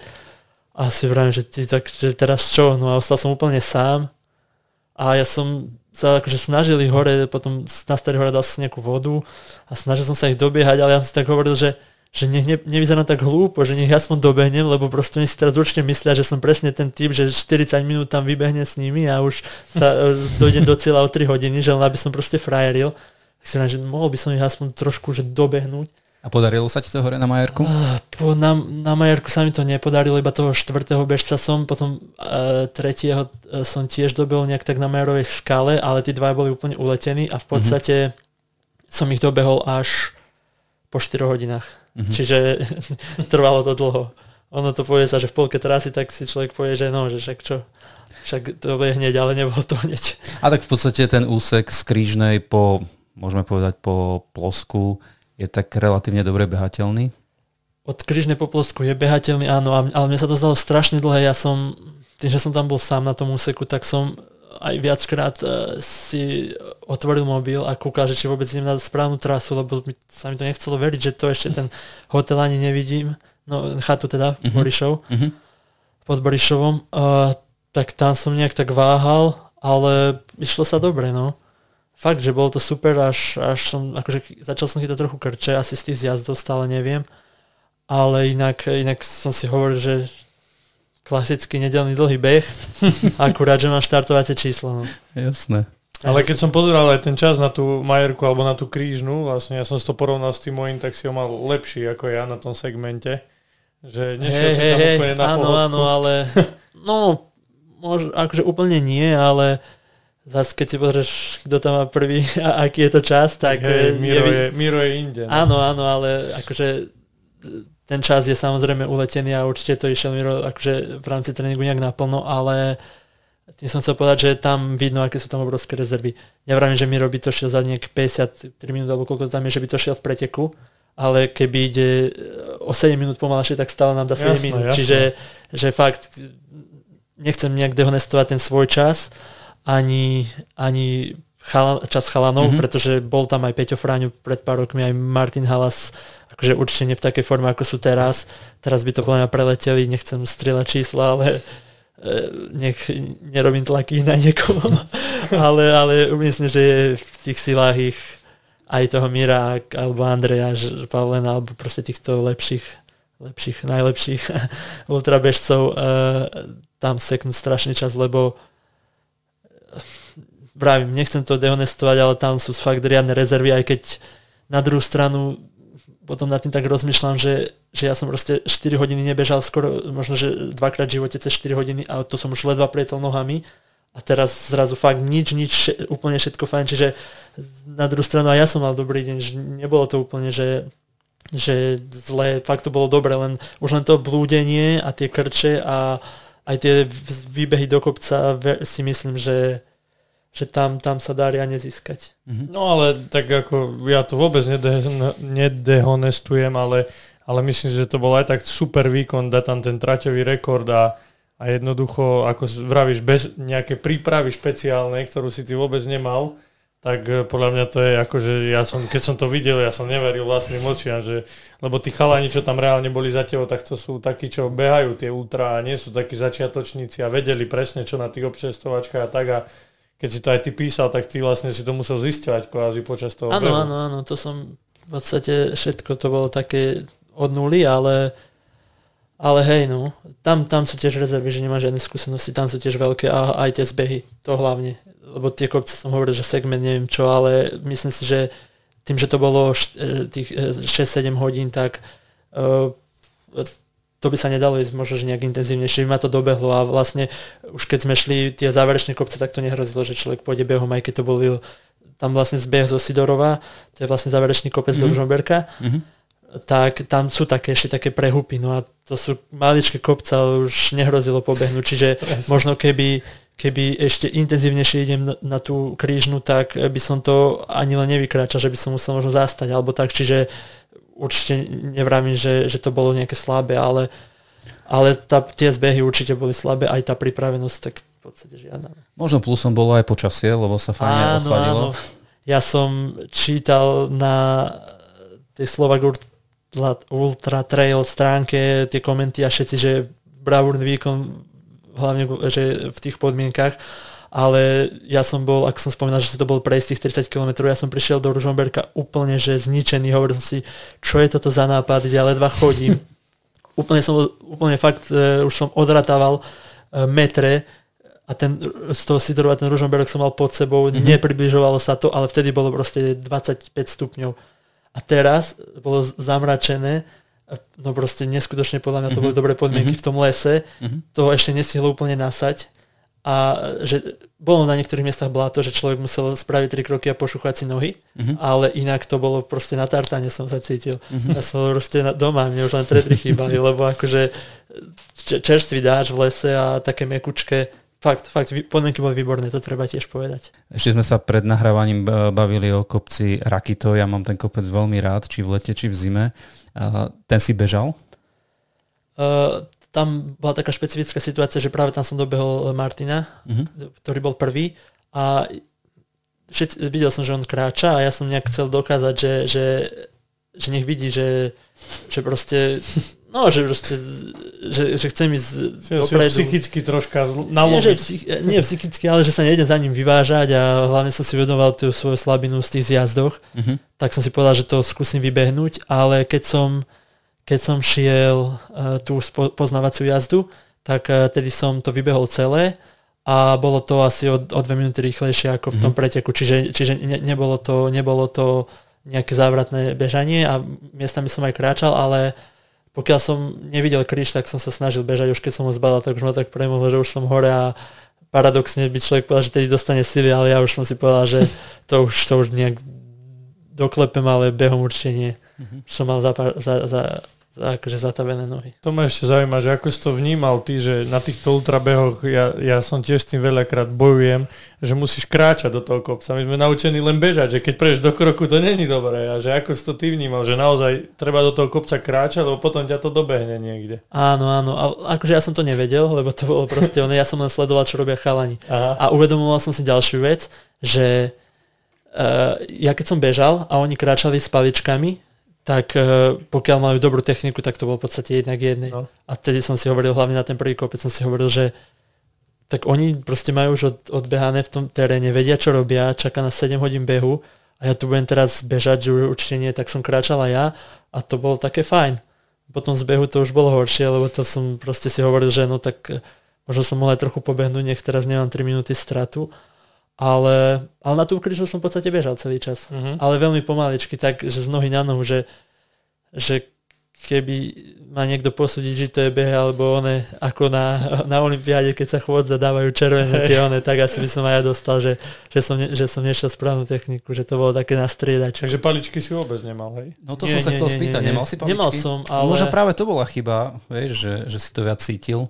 A si vrajím, že, ty, tak, že teraz čo? No a ostal som úplne sám a ja som sa akože snažili hore, potom na starý hore dal som nejakú vodu a snažil som sa ich dobiehať, ale ja som si tak hovoril, že, že nech ne, nevyzerám tak hlúpo, že nech aspoň dobehnem, lebo proste oni si teraz určite myslia, že som presne ten typ, že 40 minút tam vybehne s nimi a už sa e, dojdem do cieľa o 3 hodiny, že len aby som proste frajeril si že mohol by som ich aspoň trošku že dobehnúť. A podarilo sa ti to hore na Majerku? Po, na, na Majerku sa mi to nepodarilo, iba toho štvrtého bežca som, potom e, tretieho e, som tiež dobil nejak tak na Majerovej skale, ale tí dva boli úplne uletení a v podstate mm-hmm. som ich dobehol až po 4 hodinách. Mm-hmm. Čiže trvalo to dlho. Ono to povie sa, že v polke trasy, tak si človek povie, že no, že však čo, však to bude hneď, ale nebolo to hneď. A tak v podstate ten úsek z Krížnej po môžeme povedať po plosku, je tak relatívne dobre behateľný? Od Kryžnej po plosku je behateľný, áno, ale mne sa to zdalo strašne dlhé. Ja som, tým, že som tam bol sám na tom úseku, tak som aj viackrát uh, si otvoril mobil a kúkal, že či vôbec idem na správnu trasu, lebo mi, sa mi to nechcelo veriť, že to ešte ten hotel ani nevidím. No, chatu teda, uh-huh. Borišov. Uh-huh. Pod Borišovom. Uh, tak tam som nejak tak váhal, ale išlo sa dobre, no fakt, že bolo to super, až, až som, akože začal som chytať trochu krče, asi z tých zjazdov stále neviem, ale inak, inak som si hovoril, že klasický nedelný dlhý beh, akurát, že mám štartovacie číslo. No. Jasné. Ale keď som pozeral aj ten čas na tú Majerku alebo na tú krížnu, vlastne ja som si to porovnal s tým mojím, tak si ho mal lepší ako ja na tom segmente. Že nešiel hey, si tam hey, úplne na Áno, pohodku. áno, ale no, možno, akože úplne nie, ale zase keď si pozrieš, kto tam má prvý a aký je to čas, tak... Hej, Miro, je, Miro je inde. No. Áno, áno, ale akože ten čas je samozrejme uletený a určite to išiel Miro akože v rámci tréningu nejak naplno, ale tým som chcel povedať, že tam vidno, aké sú tam obrovské rezervy. Nevrám, že Miro by to šiel za nejak 53 minút, alebo koľko tam je, že by to šiel v preteku, ale keby ide o 7 minút pomalšie, tak stále nám dá 7 jasné, minút. Jasné. Čiže že fakt nechcem nejak dehonestovať ten svoj čas, ani, ani chala, čas chalanov, mm-hmm. pretože bol tam aj Peťo Fráňu pred pár rokmi, aj Martin Halas, akože určite nie v takej forme, ako sú teraz. Teraz by to podľa mňa preleteli, nechcem strieľať čísla, ale e, nech nerobím tlaky na niekoho, ale, ale myslím, že je v tých silách ich aj toho Mira alebo Andreja Pavlena alebo proste týchto lepších, lepších, najlepších ultrabežcov uh, tam seknúť strašný čas, lebo vravím, nechcem to dehonestovať, ale tam sú fakt riadne rezervy, aj keď na druhú stranu potom nad tým tak rozmýšľam, že, že ja som proste 4 hodiny nebežal skoro, možno, že dvakrát v živote cez 4 hodiny a to som už ledva prietol nohami. A teraz zrazu fakt nič, nič, úplne všetko fajn, čiže na druhú stranu aj ja som mal dobrý deň, že nebolo to úplne, že že zle, fakt to bolo dobre, len už len to blúdenie a tie krče a aj tie výbehy do kopca si myslím, že že tam, tam sa dá riadne získať. Mhm. No ale tak ako ja to vôbec nede, nedehonestujem, ale, ale myslím si, že to bol aj tak super výkon, dať tam ten traťový rekord a, a jednoducho, ako vravíš, bez nejaké prípravy špeciálnej, ktorú si ty vôbec nemal, tak eh, podľa mňa to je ako, že ja som, keď som to videl, ja som neveril vlastným očiam, že, lebo tí chalani, čo tam reálne boli za tebo, tak to sú takí, čo behajú tie ultra a nie sú takí začiatočníci a vedeli presne, čo na tých občerstovačkách a tak a keď si to aj ty písal, tak ty vlastne si to musel zisťovať kvázi počas toho Áno, áno, áno, to som v podstate všetko to bolo také od nuly, ale ale hej, no, tam, tam sú tiež rezervy, že nemá žiadne skúsenosti, tam sú tiež veľké a aj tie zbehy, to hlavne. Lebo tie kopce som hovoril, že segment neviem čo, ale myslím si, že tým, že to bolo e, tých 6-7 e, hodín, tak uh, to by sa nedalo ísť možno že nejak intenzívnejšie, by ma to dobehlo a vlastne už keď sme šli tie záverečné kopce, tak to nehrozilo, že človek pôjde behom, aj keď to bol tam vlastne zbeh zo Sidorova, to je vlastne záverečný kopec mm-hmm. do Žomberka. Mm-hmm. tak tam sú také ešte také prehupy, no a to sú maličké kopce, ale už nehrozilo pobehnúť, čiže Presne. možno keby, keby ešte intenzívnejšie idem na, na tú krížnu, tak by som to ani len nevykráčal, že by som musel možno zastať, alebo tak, čiže určite nevrámím, že, že to bolo nejaké slabé, ale, ale tá, tie zbehy určite boli slabé, aj tá pripravenosť, tak v podstate žiadna. Možno plusom bolo aj počasie, lebo sa fajne áno, ochladilo. Áno. Ja som čítal na tej Slovak Ultra Trail stránke tie komenty a všetci, že bravúrny výkon, hlavne že v tých podmienkach, ale ja som bol, ako som spomínal, že to bol prejsť tých 30 km, ja som prišiel do Ružomberka úplne, že zničený, hovoril som si, čo je toto za nápad, ja ledva chodím. úplne som, úplne fakt, uh, už som odratával uh, metre a ten, z toho Sidoru a ten Ružomberok som mal pod sebou, mm-hmm. nepribližovalo sa to, ale vtedy bolo proste 25 stupňov a teraz bolo zamračené, no proste neskutočne podľa mňa to boli mm-hmm. dobré podmienky mm-hmm. v tom lese, mm-hmm. to ešte nestihlo úplne nasať a že bolo na niektorých miestach bláto, že človek musel spraviť tri kroky a pošúchať si nohy, mm-hmm. ale inak to bolo proste na tartane som sa cítil. Mm-hmm. Ja som proste na, doma, mne už len tretry chýbali, lebo akože čerstvý dáč v lese a také mekučké Fakt, fakt, podmienky boli výborné, to treba tiež povedať. Ešte sme sa pred nahrávaním bavili o kopci Rakito, ja mám ten kopec veľmi rád, či v lete, či v zime. Ten si bežal? Uh, tam bola taká špecifická situácia, že práve tam som dobehol Martina, uh-huh. ktorý bol prvý a všetci, videl som, že on kráča a ja som nejak chcel dokázať, že, že, že nech vidí, že, že proste No, že proste, že, že chcem ísť dopredu. psychicky troška nalomiť. Nie, že psych, nie psychicky, ale že sa nejdem za ním vyvážať a hlavne som si vedoval tú svoju slabinu z tých zjazdoch, uh-huh. tak som si povedal, že to skúsim vybehnúť, ale keď som, keď som šiel uh, tú poznávaciu jazdu, tak uh, tedy som to vybehol celé a bolo to asi o, o dve minúty rýchlejšie ako v tom uh-huh. preteku, čiže, čiže ne, nebolo, to, nebolo to nejaké závratné bežanie a miestami som aj kráčal, ale pokiaľ som nevidel kríž, tak som sa snažil bežať, už keď som ho zbadal, tak už ma tak premohlo, že už som hore a paradoxne by človek povedal, že tedy dostane sily, ale ja už som si povedal, že to už, to už nejak doklepem, ale behom určite nie. Mm-hmm. Som mal za, za, za, akože zatavené nohy. To ma ešte zaujíma, že ako si to vnímal ty, že na týchto ultrabehoch ja, ja som tiež s tým veľakrát bojujem, že musíš kráčať do toho kopca. My sme naučení len bežať, že keď prejdeš do kroku, to není dobré. A že ako si to ty vnímal, že naozaj treba do toho kopca kráčať, lebo potom ťa to dobehne niekde. Áno, áno. A akože ja som to nevedel, lebo to bolo proste ono, ja som len sledoval, čo robia chalani. Aha. A uvedomoval som si ďalšiu vec, že uh, ja keď som bežal a oni kráčali s paličkami, tak uh, pokiaľ majú dobrú techniku, tak to bolo v podstate jednak jednej. No. A vtedy som si hovoril, hlavne na ten prvý kopec som si hovoril, že tak oni proste majú už od, odbehané v tom teréne, vedia čo robia, čaká na 7 hodín behu a ja tu budem teraz bežať, že určite nie, tak som kráčala ja a to bolo také fajn. Potom z behu to už bolo horšie, lebo to som proste si hovoril, že no tak eh, možno som mohol aj trochu pobehnúť, nech teraz nemám 3 minúty stratu. Ale, ale na tú križu som v podstate bežal celý čas. Uh-huh. Ale veľmi pomaličky, tak, že z nohy na nohu, že, že keby ma niekto posúdiť, že to je beh alebo one, ako na, na Olympiáde, keď sa chôdza dávajú červené tie one, tak asi by som aj ja dostal, že, že, som, ne, že som nešiel správnu techniku, že to bolo také nastriedač. Takže paličky si vôbec nemal, hej? No to nie, som sa nie, chcel nie, spýtať, nie, nemal si paličky? Nemal som, ale... Možno práve to bola chyba, vieš, že, že si to viac cítil.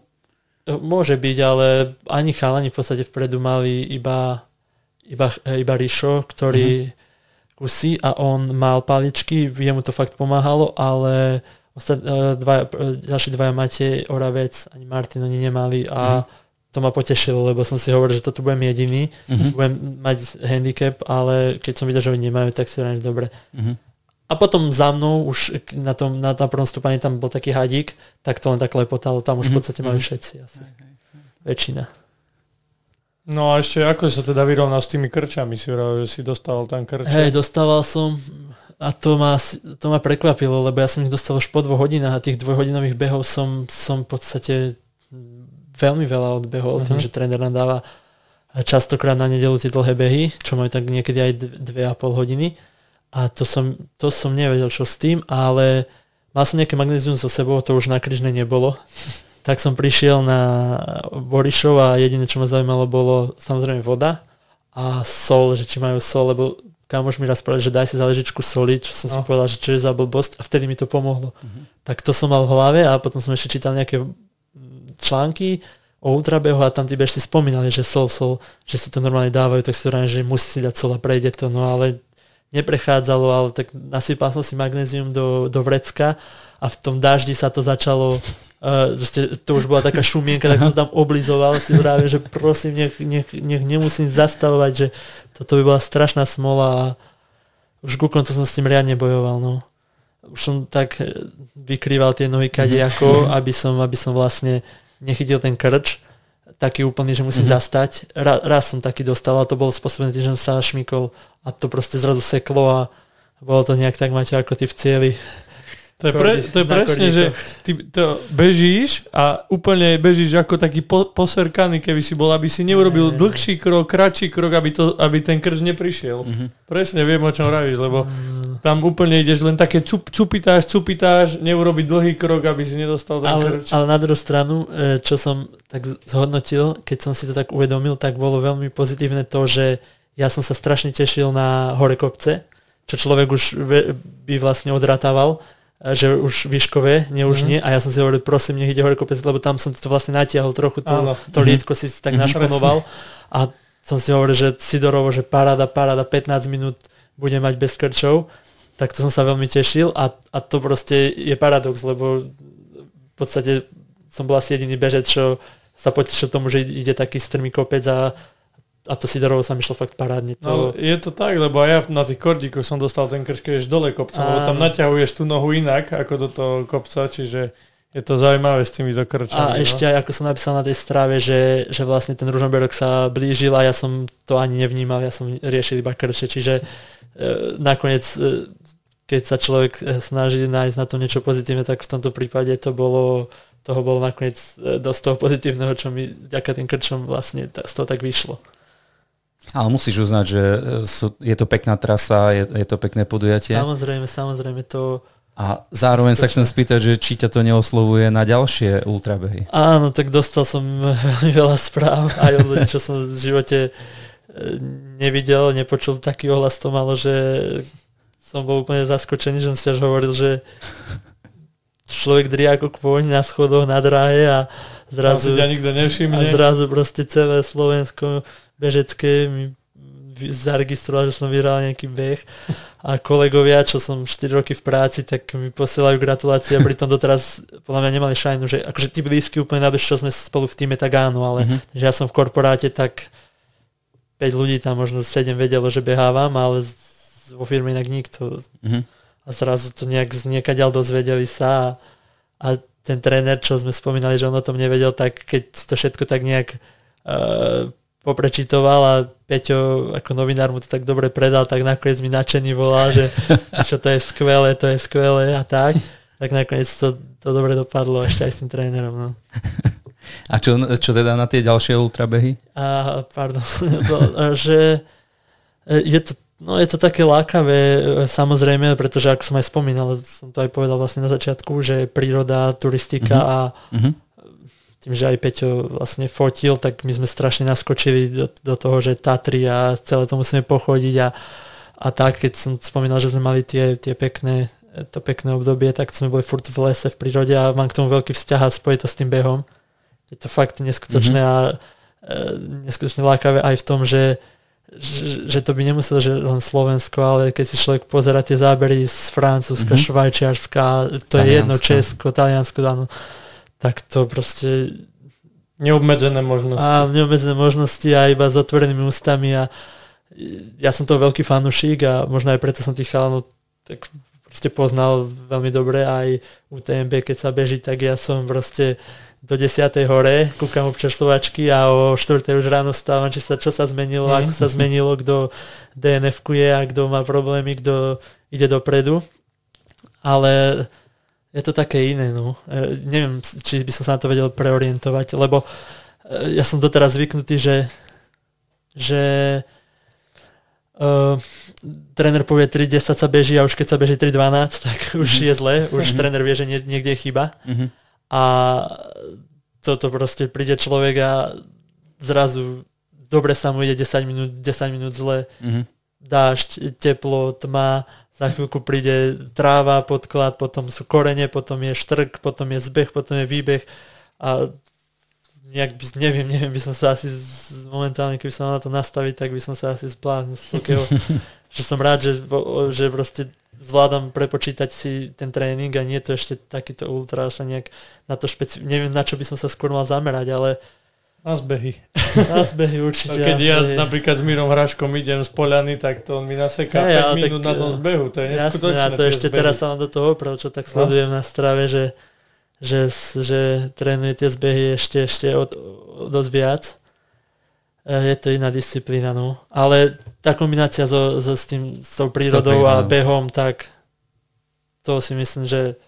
Môže byť, ale ani chalani v podstate vpredu mali iba iba, iba Rišo, ktorý uh-huh. kusí a on mal paličky, jemu to fakt pomáhalo, ale ostat, e, dva, ďalší dvaja Matej, Oravec, ani Martin oni nemali a uh-huh. to ma potešilo, lebo som si hovoril, že toto budem jediný, uh-huh. budem mať handicap, ale keď som videl, že oni nemajú, tak si hovorím, dobre. Uh-huh. A potom za mnou už na tom, na tom prvom stúpaní tam bol taký hadík, tak to len tak lepotalo, tam už v podstate mali všetci asi. Väčšina. No a ešte ako sa teda vyrovnal s tými krčami? Si že si dostal tam krče? Hej, dostával som a to ma, to ma prekvapilo, lebo ja som ich dostal už po dvoch hodinách a tých dvojhodinových behov som, som v podstate veľmi veľa odbehol, uh-huh. tým, že tréner nám dáva častokrát na nedelu tie dlhé behy, čo majú tak niekedy aj dve a pol hodiny. A to som, to som nevedel, čo s tým, ale mal som nejaké magnézium so sebou, to už na križne nebolo tak som prišiel na Borišov a jediné, čo ma zaujímalo, bolo samozrejme voda a sol, že či majú sol, lebo kamoš mi raz povedal, že daj si záležičku soli, čo som no. si povedal, že čo je za blbosť a vtedy mi to pomohlo. Uh-huh. Tak to som mal v hlave a potom som ešte čítal nejaké články o ultrabehu a tam tí bežci spomínali, že sol, sol, že si to normálne dávajú, tak si hovorím, že musí si dať sol a prejde to, no ale neprechádzalo, ale tak nasypal som si magnézium do, do vrecka a v tom daždi sa to začalo Uh, to už bola taká šumienka, tak som tam oblizoval si práve, že prosím, nech, nech, nech nemusím zastavovať, že toto by bola strašná smola a už ku koncu som s tým riadne bojoval. No. Už som tak eh, vykrýval tie nohy mhm. ako, aby som, aby som vlastne nechytil ten krč taký úplný, že musím mm-hmm. zastať. Ra, raz som taký dostal a to bolo spôsobené tým, že som sa šmykol a to proste zrazu seklo a bolo to nejak tak, máte ako ty v cieli. To je, pre, to je presne, že ty to bežíš a úplne bežíš ako taký po, poserkaný, keby si bol, aby si neurobil ne, dlhší krok, kratší krok, aby, to, aby ten krč neprišiel. Mm-hmm. Presne viem, o čom hovoríš, lebo mm. Tam úplne ideš len také cup, cupitáš, cupitáš, neurobiť dlhý krok, aby si nedostal ten ale, krč. Ale na druhú stranu, e, čo som tak zhodnotil, keď som si to tak uvedomil, tak bolo veľmi pozitívne to, že ja som sa strašne tešil na hore kopce, čo človek už by vlastne odratával že už výškové, nie už mm. nie. A ja som si hovoril, prosím, nech ide hore kopec, lebo tam som to vlastne natiahol trochu, to, to lietko si tak mm. našponoval. A som si hovoril, že Sidorovo, že paráda, paráda, 15 minút bude mať bez krčov. Tak to som sa veľmi tešil a, a to proste je paradox, lebo v podstate som bol asi jediný bežec, čo sa potešil tomu, že ide taký strmý kopec a a to Sidorovo sa mi šlo fakt parádne. To... No, je to tak, lebo aj ja na tých kordíkoch som dostal ten krč, keď dole kopcom, lebo tam naťahuješ tú nohu inak ako do toho kopca, čiže je to zaujímavé s tými krčami. A no? ešte aj ako som napísal na tej stráve, že, že vlastne ten Ružomberok sa blížil a ja som to ani nevnímal, ja som riešil iba krče, čiže e, nakoniec e, keď sa človek e, snaží nájsť na to niečo pozitívne, tak v tomto prípade to bolo toho bolo nakoniec e, dosť toho pozitívneho, čo mi ďaká tým krčom vlastne z toho tak vyšlo. Ale musíš uznať, že e, je to pekná trasa, je, je to pekné podujatie. Samozrejme, samozrejme to... A zároveň sa chcem spýtať, že či ťa to neoslovuje na ďalšie ultrabehy. Áno, tak dostal som veľmi veľa správ aj od ľudí, čo som v živote nevidel, nepočul taký ohlas to malo, že som bol úplne zaskočený, že som si až hovoril, že človek drie ako kôň na schodoch na dráhe a zrazu, ťa nikto nevšimne. a zrazu proste celé Slovensko bežecké mi zaregistroval, že som vyhral nejaký beh a kolegovia, čo som 4 roky v práci, tak mi posielajú gratulácie a pritom doteraz podľa mňa nemali šajnu, že akože tí blízky úplne na čo sme spolu v týme, tak áno, ale mm-hmm. že ja som v korporáte, tak 5 ľudí tam možno 7 vedelo, že behávam, ale vo firme inak nikto. Mm-hmm. A zrazu to nejak z niekaďal dozvedeli sa a, a ten tréner, čo sme spomínali, že on o tom nevedel, tak keď to všetko tak nejak uh, poprečitoval a Peťo ako novinár mu to tak dobre predal, tak nakoniec mi nadšený volá, že čo to je skvelé, to je skvelé a tak. Tak nakoniec to, to dobre dopadlo ešte aj s tým trénerom. No. A čo, čo teda na tie ďalšie ultrabehy? A, pardon, to, že je to, no je to také lákavé, samozrejme, pretože ako som aj spomínal, som to aj povedal vlastne na začiatku, že príroda, turistika uh-huh. a uh-huh tým, že aj Peťo vlastne fotil, tak my sme strašne naskočili do, do toho, že Tatry a celé to musíme pochodiť a, a tak, keď som spomínal, že sme mali tie, tie pekné, to pekné obdobie, tak sme boli furt v lese, v prírode a mám k tomu veľký vzťah a spojí to s tým behom. Je to fakt neskutočné mm-hmm. a e, neskutočne lákavé aj v tom, že, že, že to by nemuselo, že len Slovensko, ale keď si človek pozera tie zábery z Francúzska, mm-hmm. Švajčiarska, to Taliansko. je jedno, Česko, Taliansko, áno tak to proste... Neobmedzené možnosti. A neobmedzené možnosti a iba s otvorenými ústami a ja som to veľký fanušík a možno aj preto som tých chalanov tak proste poznal veľmi dobre aj u TMB, keď sa beží, tak ja som proste do 10. hore, kúkam občerstvovačky a o 4. už ráno stávam, či sa, čo sa zmenilo, mm. ako sa zmenilo, kto DNF je a kto má problémy, kto ide dopredu. Ale je to také iné, no. E, neviem, či by som sa na to vedel preorientovať, lebo e, ja som doteraz zvyknutý, že že uh, tréner povie 3.10 sa beží a už keď sa beží 3.12, tak už mm-hmm. je zle, už mm-hmm. tréner vie, že nie, niekde je chyba. Mm-hmm. A toto proste príde človek a zrazu dobre sa mu ide 10 minút, 10 minút zle. Mm-hmm. dážď, teplo, tma, za chvíľku príde tráva, podklad, potom sú korene, potom je štrk, potom je zbeh, potom je výbeh a nejak by, neviem, neviem, by som sa asi z, momentálne, keby som mal na to nastaviť, tak by som sa asi zbláznil z že som rád, že, že proste zvládam prepočítať si ten tréning a nie je to ešte takýto ultra, sa nejak na to špeci... neviem na čo by som sa skôr mal zamerať, ale na zbehy. Na zbehy určite. No keď ja napríklad s Mírom Hraškom idem z Poliany, tak to on mi naseká hey, 5 minút tak, na tom zbehu. To je neskutočné. Jasné, a to ešte zbehy. teraz sa nám do toho oprav, čo tak no. sledujem no. na strave, že, že, že trénuje tie zbehy ešte, ešte od, dosť viac. E, je to iná disciplína, no. Ale tá kombinácia so, so, s, tým, s tou prírodou a behom, tak to si myslím, že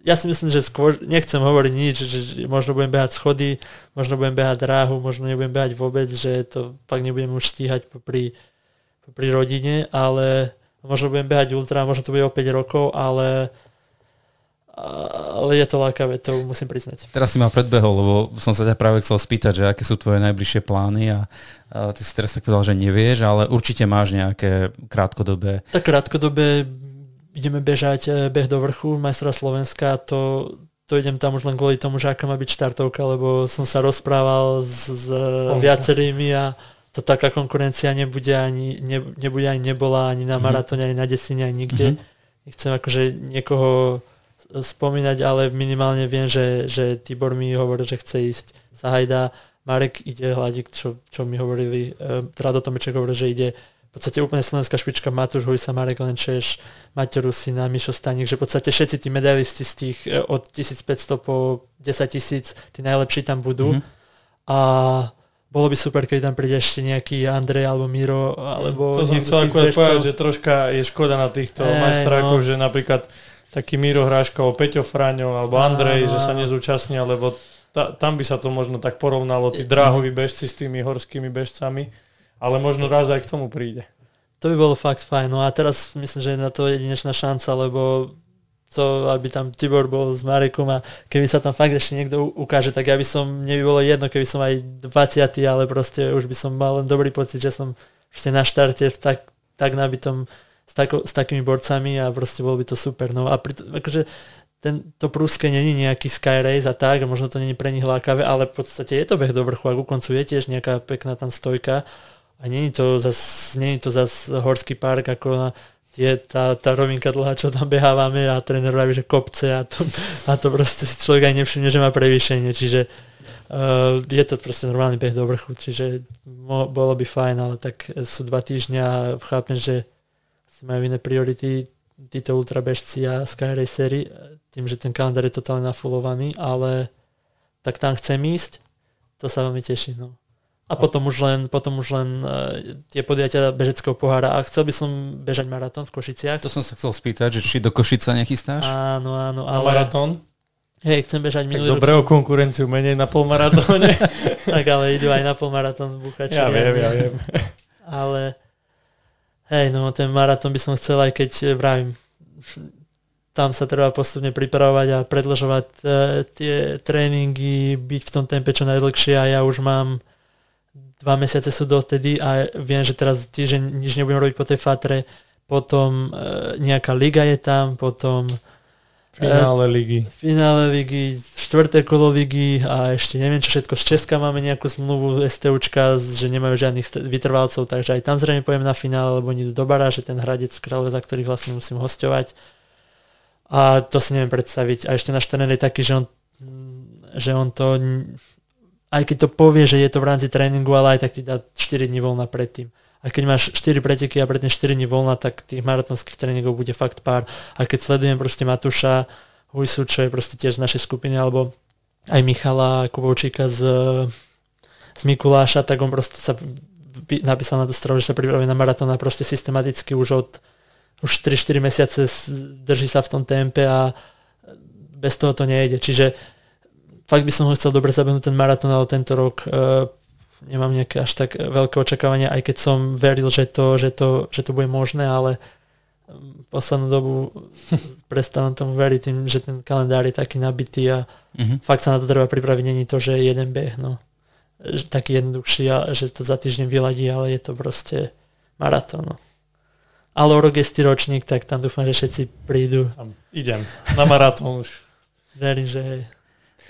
ja si myslím, že skôr nechcem hovoriť nič, že, že možno budem behať schody, možno budem behať dráhu, možno nebudem behať vôbec, že to fakt nebudem už stíhať popri, popri rodine, ale možno budem behať ultra, možno to bude o 5 rokov, ale ale je to lákavé, to musím priznať. Teraz si ma predbehol, lebo som sa ťa práve chcel spýtať, že aké sú tvoje najbližšie plány a, a ty si teraz tak povedal, že nevieš, ale určite máš nejaké krátkodobé... Tak krátkodobé ideme bežať eh, beh do vrchu majstra Slovenska, to, to idem tam už len kvôli tomu, že aká má byť štartovka, lebo som sa rozprával s, s viacerými a to taká konkurencia nebude ani, ne, nebude ani nebola ani na mm-hmm. maratóne, ani na desine, ani nikde. Mm-hmm. Nechcem akože niekoho spomínať, ale minimálne viem, že, že Tibor mi hovorí, že chce ísť Sahajda, Marek ide hľadiť, čo, čo mi hovorili, Rado Tomeček hovorí, že ide v podstate úplne slovenská špička Matúš Hojsa, Marek Lenčeš, Maťo Rusina, Mišo Staník, že v podstate všetci tí medailisti z tých e, od 1500 po 10 tisíc, tí najlepší tam budú. Mm-hmm. A bolo by super, keď tam príde ešte nejaký Andrej alebo Miro, alebo... To som chcel akurát povedať, že troška je škoda na týchto hey, majstrákov, no. že napríklad taký Miro Hráška Peťo Fráňo alebo Andrej, že sa nezúčastnia, lebo ta, tam by sa to možno tak porovnalo, tí dráhoví bežci s tými horskými bežcami ale možno raz aj k tomu príde. To by bolo fakt fajn. No a teraz myslím, že je na to jedinečná šanca, lebo to, aby tam Tibor bol s Marekom a keby sa tam fakt ešte niekto ukáže, tak ja by som, mne by bolo jedno, keby som aj 20, ale proste už by som mal len dobrý pocit, že som proste na štarte v tak, tak nabitom s, tako, s takými borcami a proste bolo by to super. No a pri, akože ten, to prúske není nejaký sky race a tak, a možno to není pre nich lákavé, ale v podstate je to beh do vrchu a ku koncu je tiež nejaká pekná tam stojka a není to zas, není to zas horský park ako na tie, tá, tá rovinka dlhá, čo tam behávame a tréner vraví, že kopce a to, a to proste si človek aj nevšimne, že má prevýšenie, čiže uh, je to proste normálny beh do vrchu, čiže mo, bolo by fajn, ale tak sú dva týždňa a chápem, že majú iné priority títo ultrabežci a Sky Racery, tým, že ten kalendár je totálne nafulovaný, ale tak tam chcem ísť, to sa veľmi teším. No a potom už len, potom už len uh, tie podujatia bežeckého pohára. A chcel by som bežať maratón v Košiciach. To som sa chcel spýtať, že či do Košica nechystáš? Áno, áno. Ale... maratón? Hej, chcem bežať minulý rok. Dobrého konkurenciu menej na polmaratóne. tak ale idú aj na polmaratón v Buchači. Ja viem, ja viem. ale hej, no ten maratón by som chcel, aj keď eh, vravím, tam sa treba postupne pripravovať a predlžovať uh, tie tréningy, byť v tom tempe čo najdlhšie a ja už mám dva mesiace sú dotedy a viem, že teraz týždeň nič nebudem robiť po tej fatre, potom e, nejaká liga je tam, potom Finále e, ligy. Finále ligy, štvrté kolo ligy a ešte neviem čo všetko. Z Česka máme nejakú zmluvu STUčka, že nemajú žiadnych vytrvalcov, takže aj tam zrejme pojem na finále, lebo idú do že ten hradec Kráľové, za ktorých vlastne musím hostovať. A to si neviem predstaviť. A ešte náš tréner je taký, že on, že on to aj keď to povie, že je to v rámci tréningu, ale aj tak ti dá 4 dní voľna predtým. A keď máš 4 preteky a predtým 4 dní voľna, tak tých maratónskych tréningov bude fakt pár. A keď sledujem proste Matúša Hujsu, čo je proste tiež z našej skupiny, alebo aj Michala Kubovčíka z, z Mikuláša, tak on proste sa napísal na tú stranu, že sa pripravuje na maratón a proste systematicky už od už 3-4 mesiace drží sa v tom tempe a bez toho to nejde. Čiže fakt by som ho chcel dobre zabehnúť ten maratón, ale tento rok uh, nemám nejaké až tak veľké očakávania, aj keď som veril, že to, že to, že to bude možné, ale poslednú dobu prestávam tomu veriť tým, že ten kalendár je taký nabitý a uh-huh. fakt sa na to treba pripraviť. Není to, že jeden beh, no. Taký jednoduchší a že to za týždeň vyladí, ale je to proste maratón. No. ale o rok je ročník, tak tam dúfam, že všetci prídu. Tam idem na maratón už. Verím, že hej.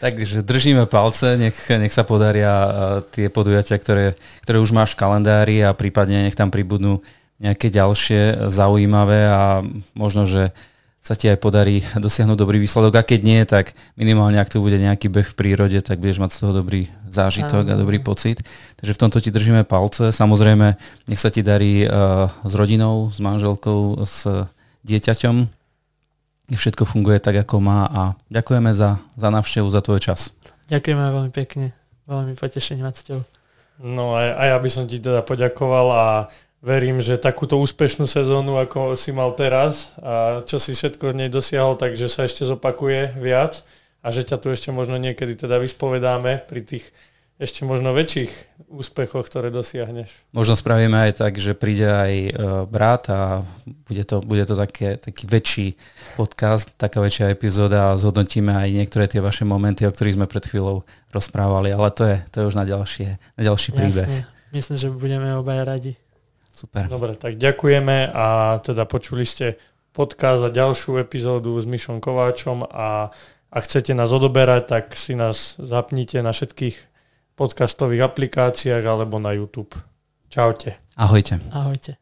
Takže držíme palce, nech, nech sa podaria tie podujatia, ktoré, ktoré už máš v kalendári a prípadne nech tam pribudnú nejaké ďalšie zaujímavé a možno, že sa ti aj podarí dosiahnuť dobrý výsledok a keď nie, tak minimálne ak to bude nejaký beh v prírode, tak budeš mať z toho dobrý zážitok a dobrý pocit. Takže v tomto ti držíme palce. Samozrejme, nech sa ti darí uh, s rodinou, s manželkou, s dieťaťom. Všetko funguje tak, ako má a ďakujeme za, za návštevu, za tvoj čas. Ďakujeme veľmi pekne. Veľmi potešenie mať s ťou. No a, a ja by som ti teda poďakoval a verím, že takúto úspešnú sezónu, ako si mal teraz a čo si všetko v nej dosiahol, takže sa ešte zopakuje viac a že ťa tu ešte možno niekedy teda vyspovedáme pri tých ešte možno väčších úspechoch, ktoré dosiahneš. Možno spravíme aj tak, že príde aj uh, brat a bude to, bude to také, taký väčší podcast, taká väčšia epizóda a zhodnotíme aj niektoré tie vaše momenty, o ktorých sme pred chvíľou rozprávali, ale to je, to je už na, ďalšie, na ďalší príbeh. Jasne. Myslím, že budeme obaja radi. Super. Dobre, tak ďakujeme a teda počuli ste podcast a ďalšiu epizódu s Mišom Kováčom a ak chcete nás odoberať, tak si nás zapnite na všetkých podcastových aplikáciách alebo na YouTube. Čaute. Ahojte. Ahojte.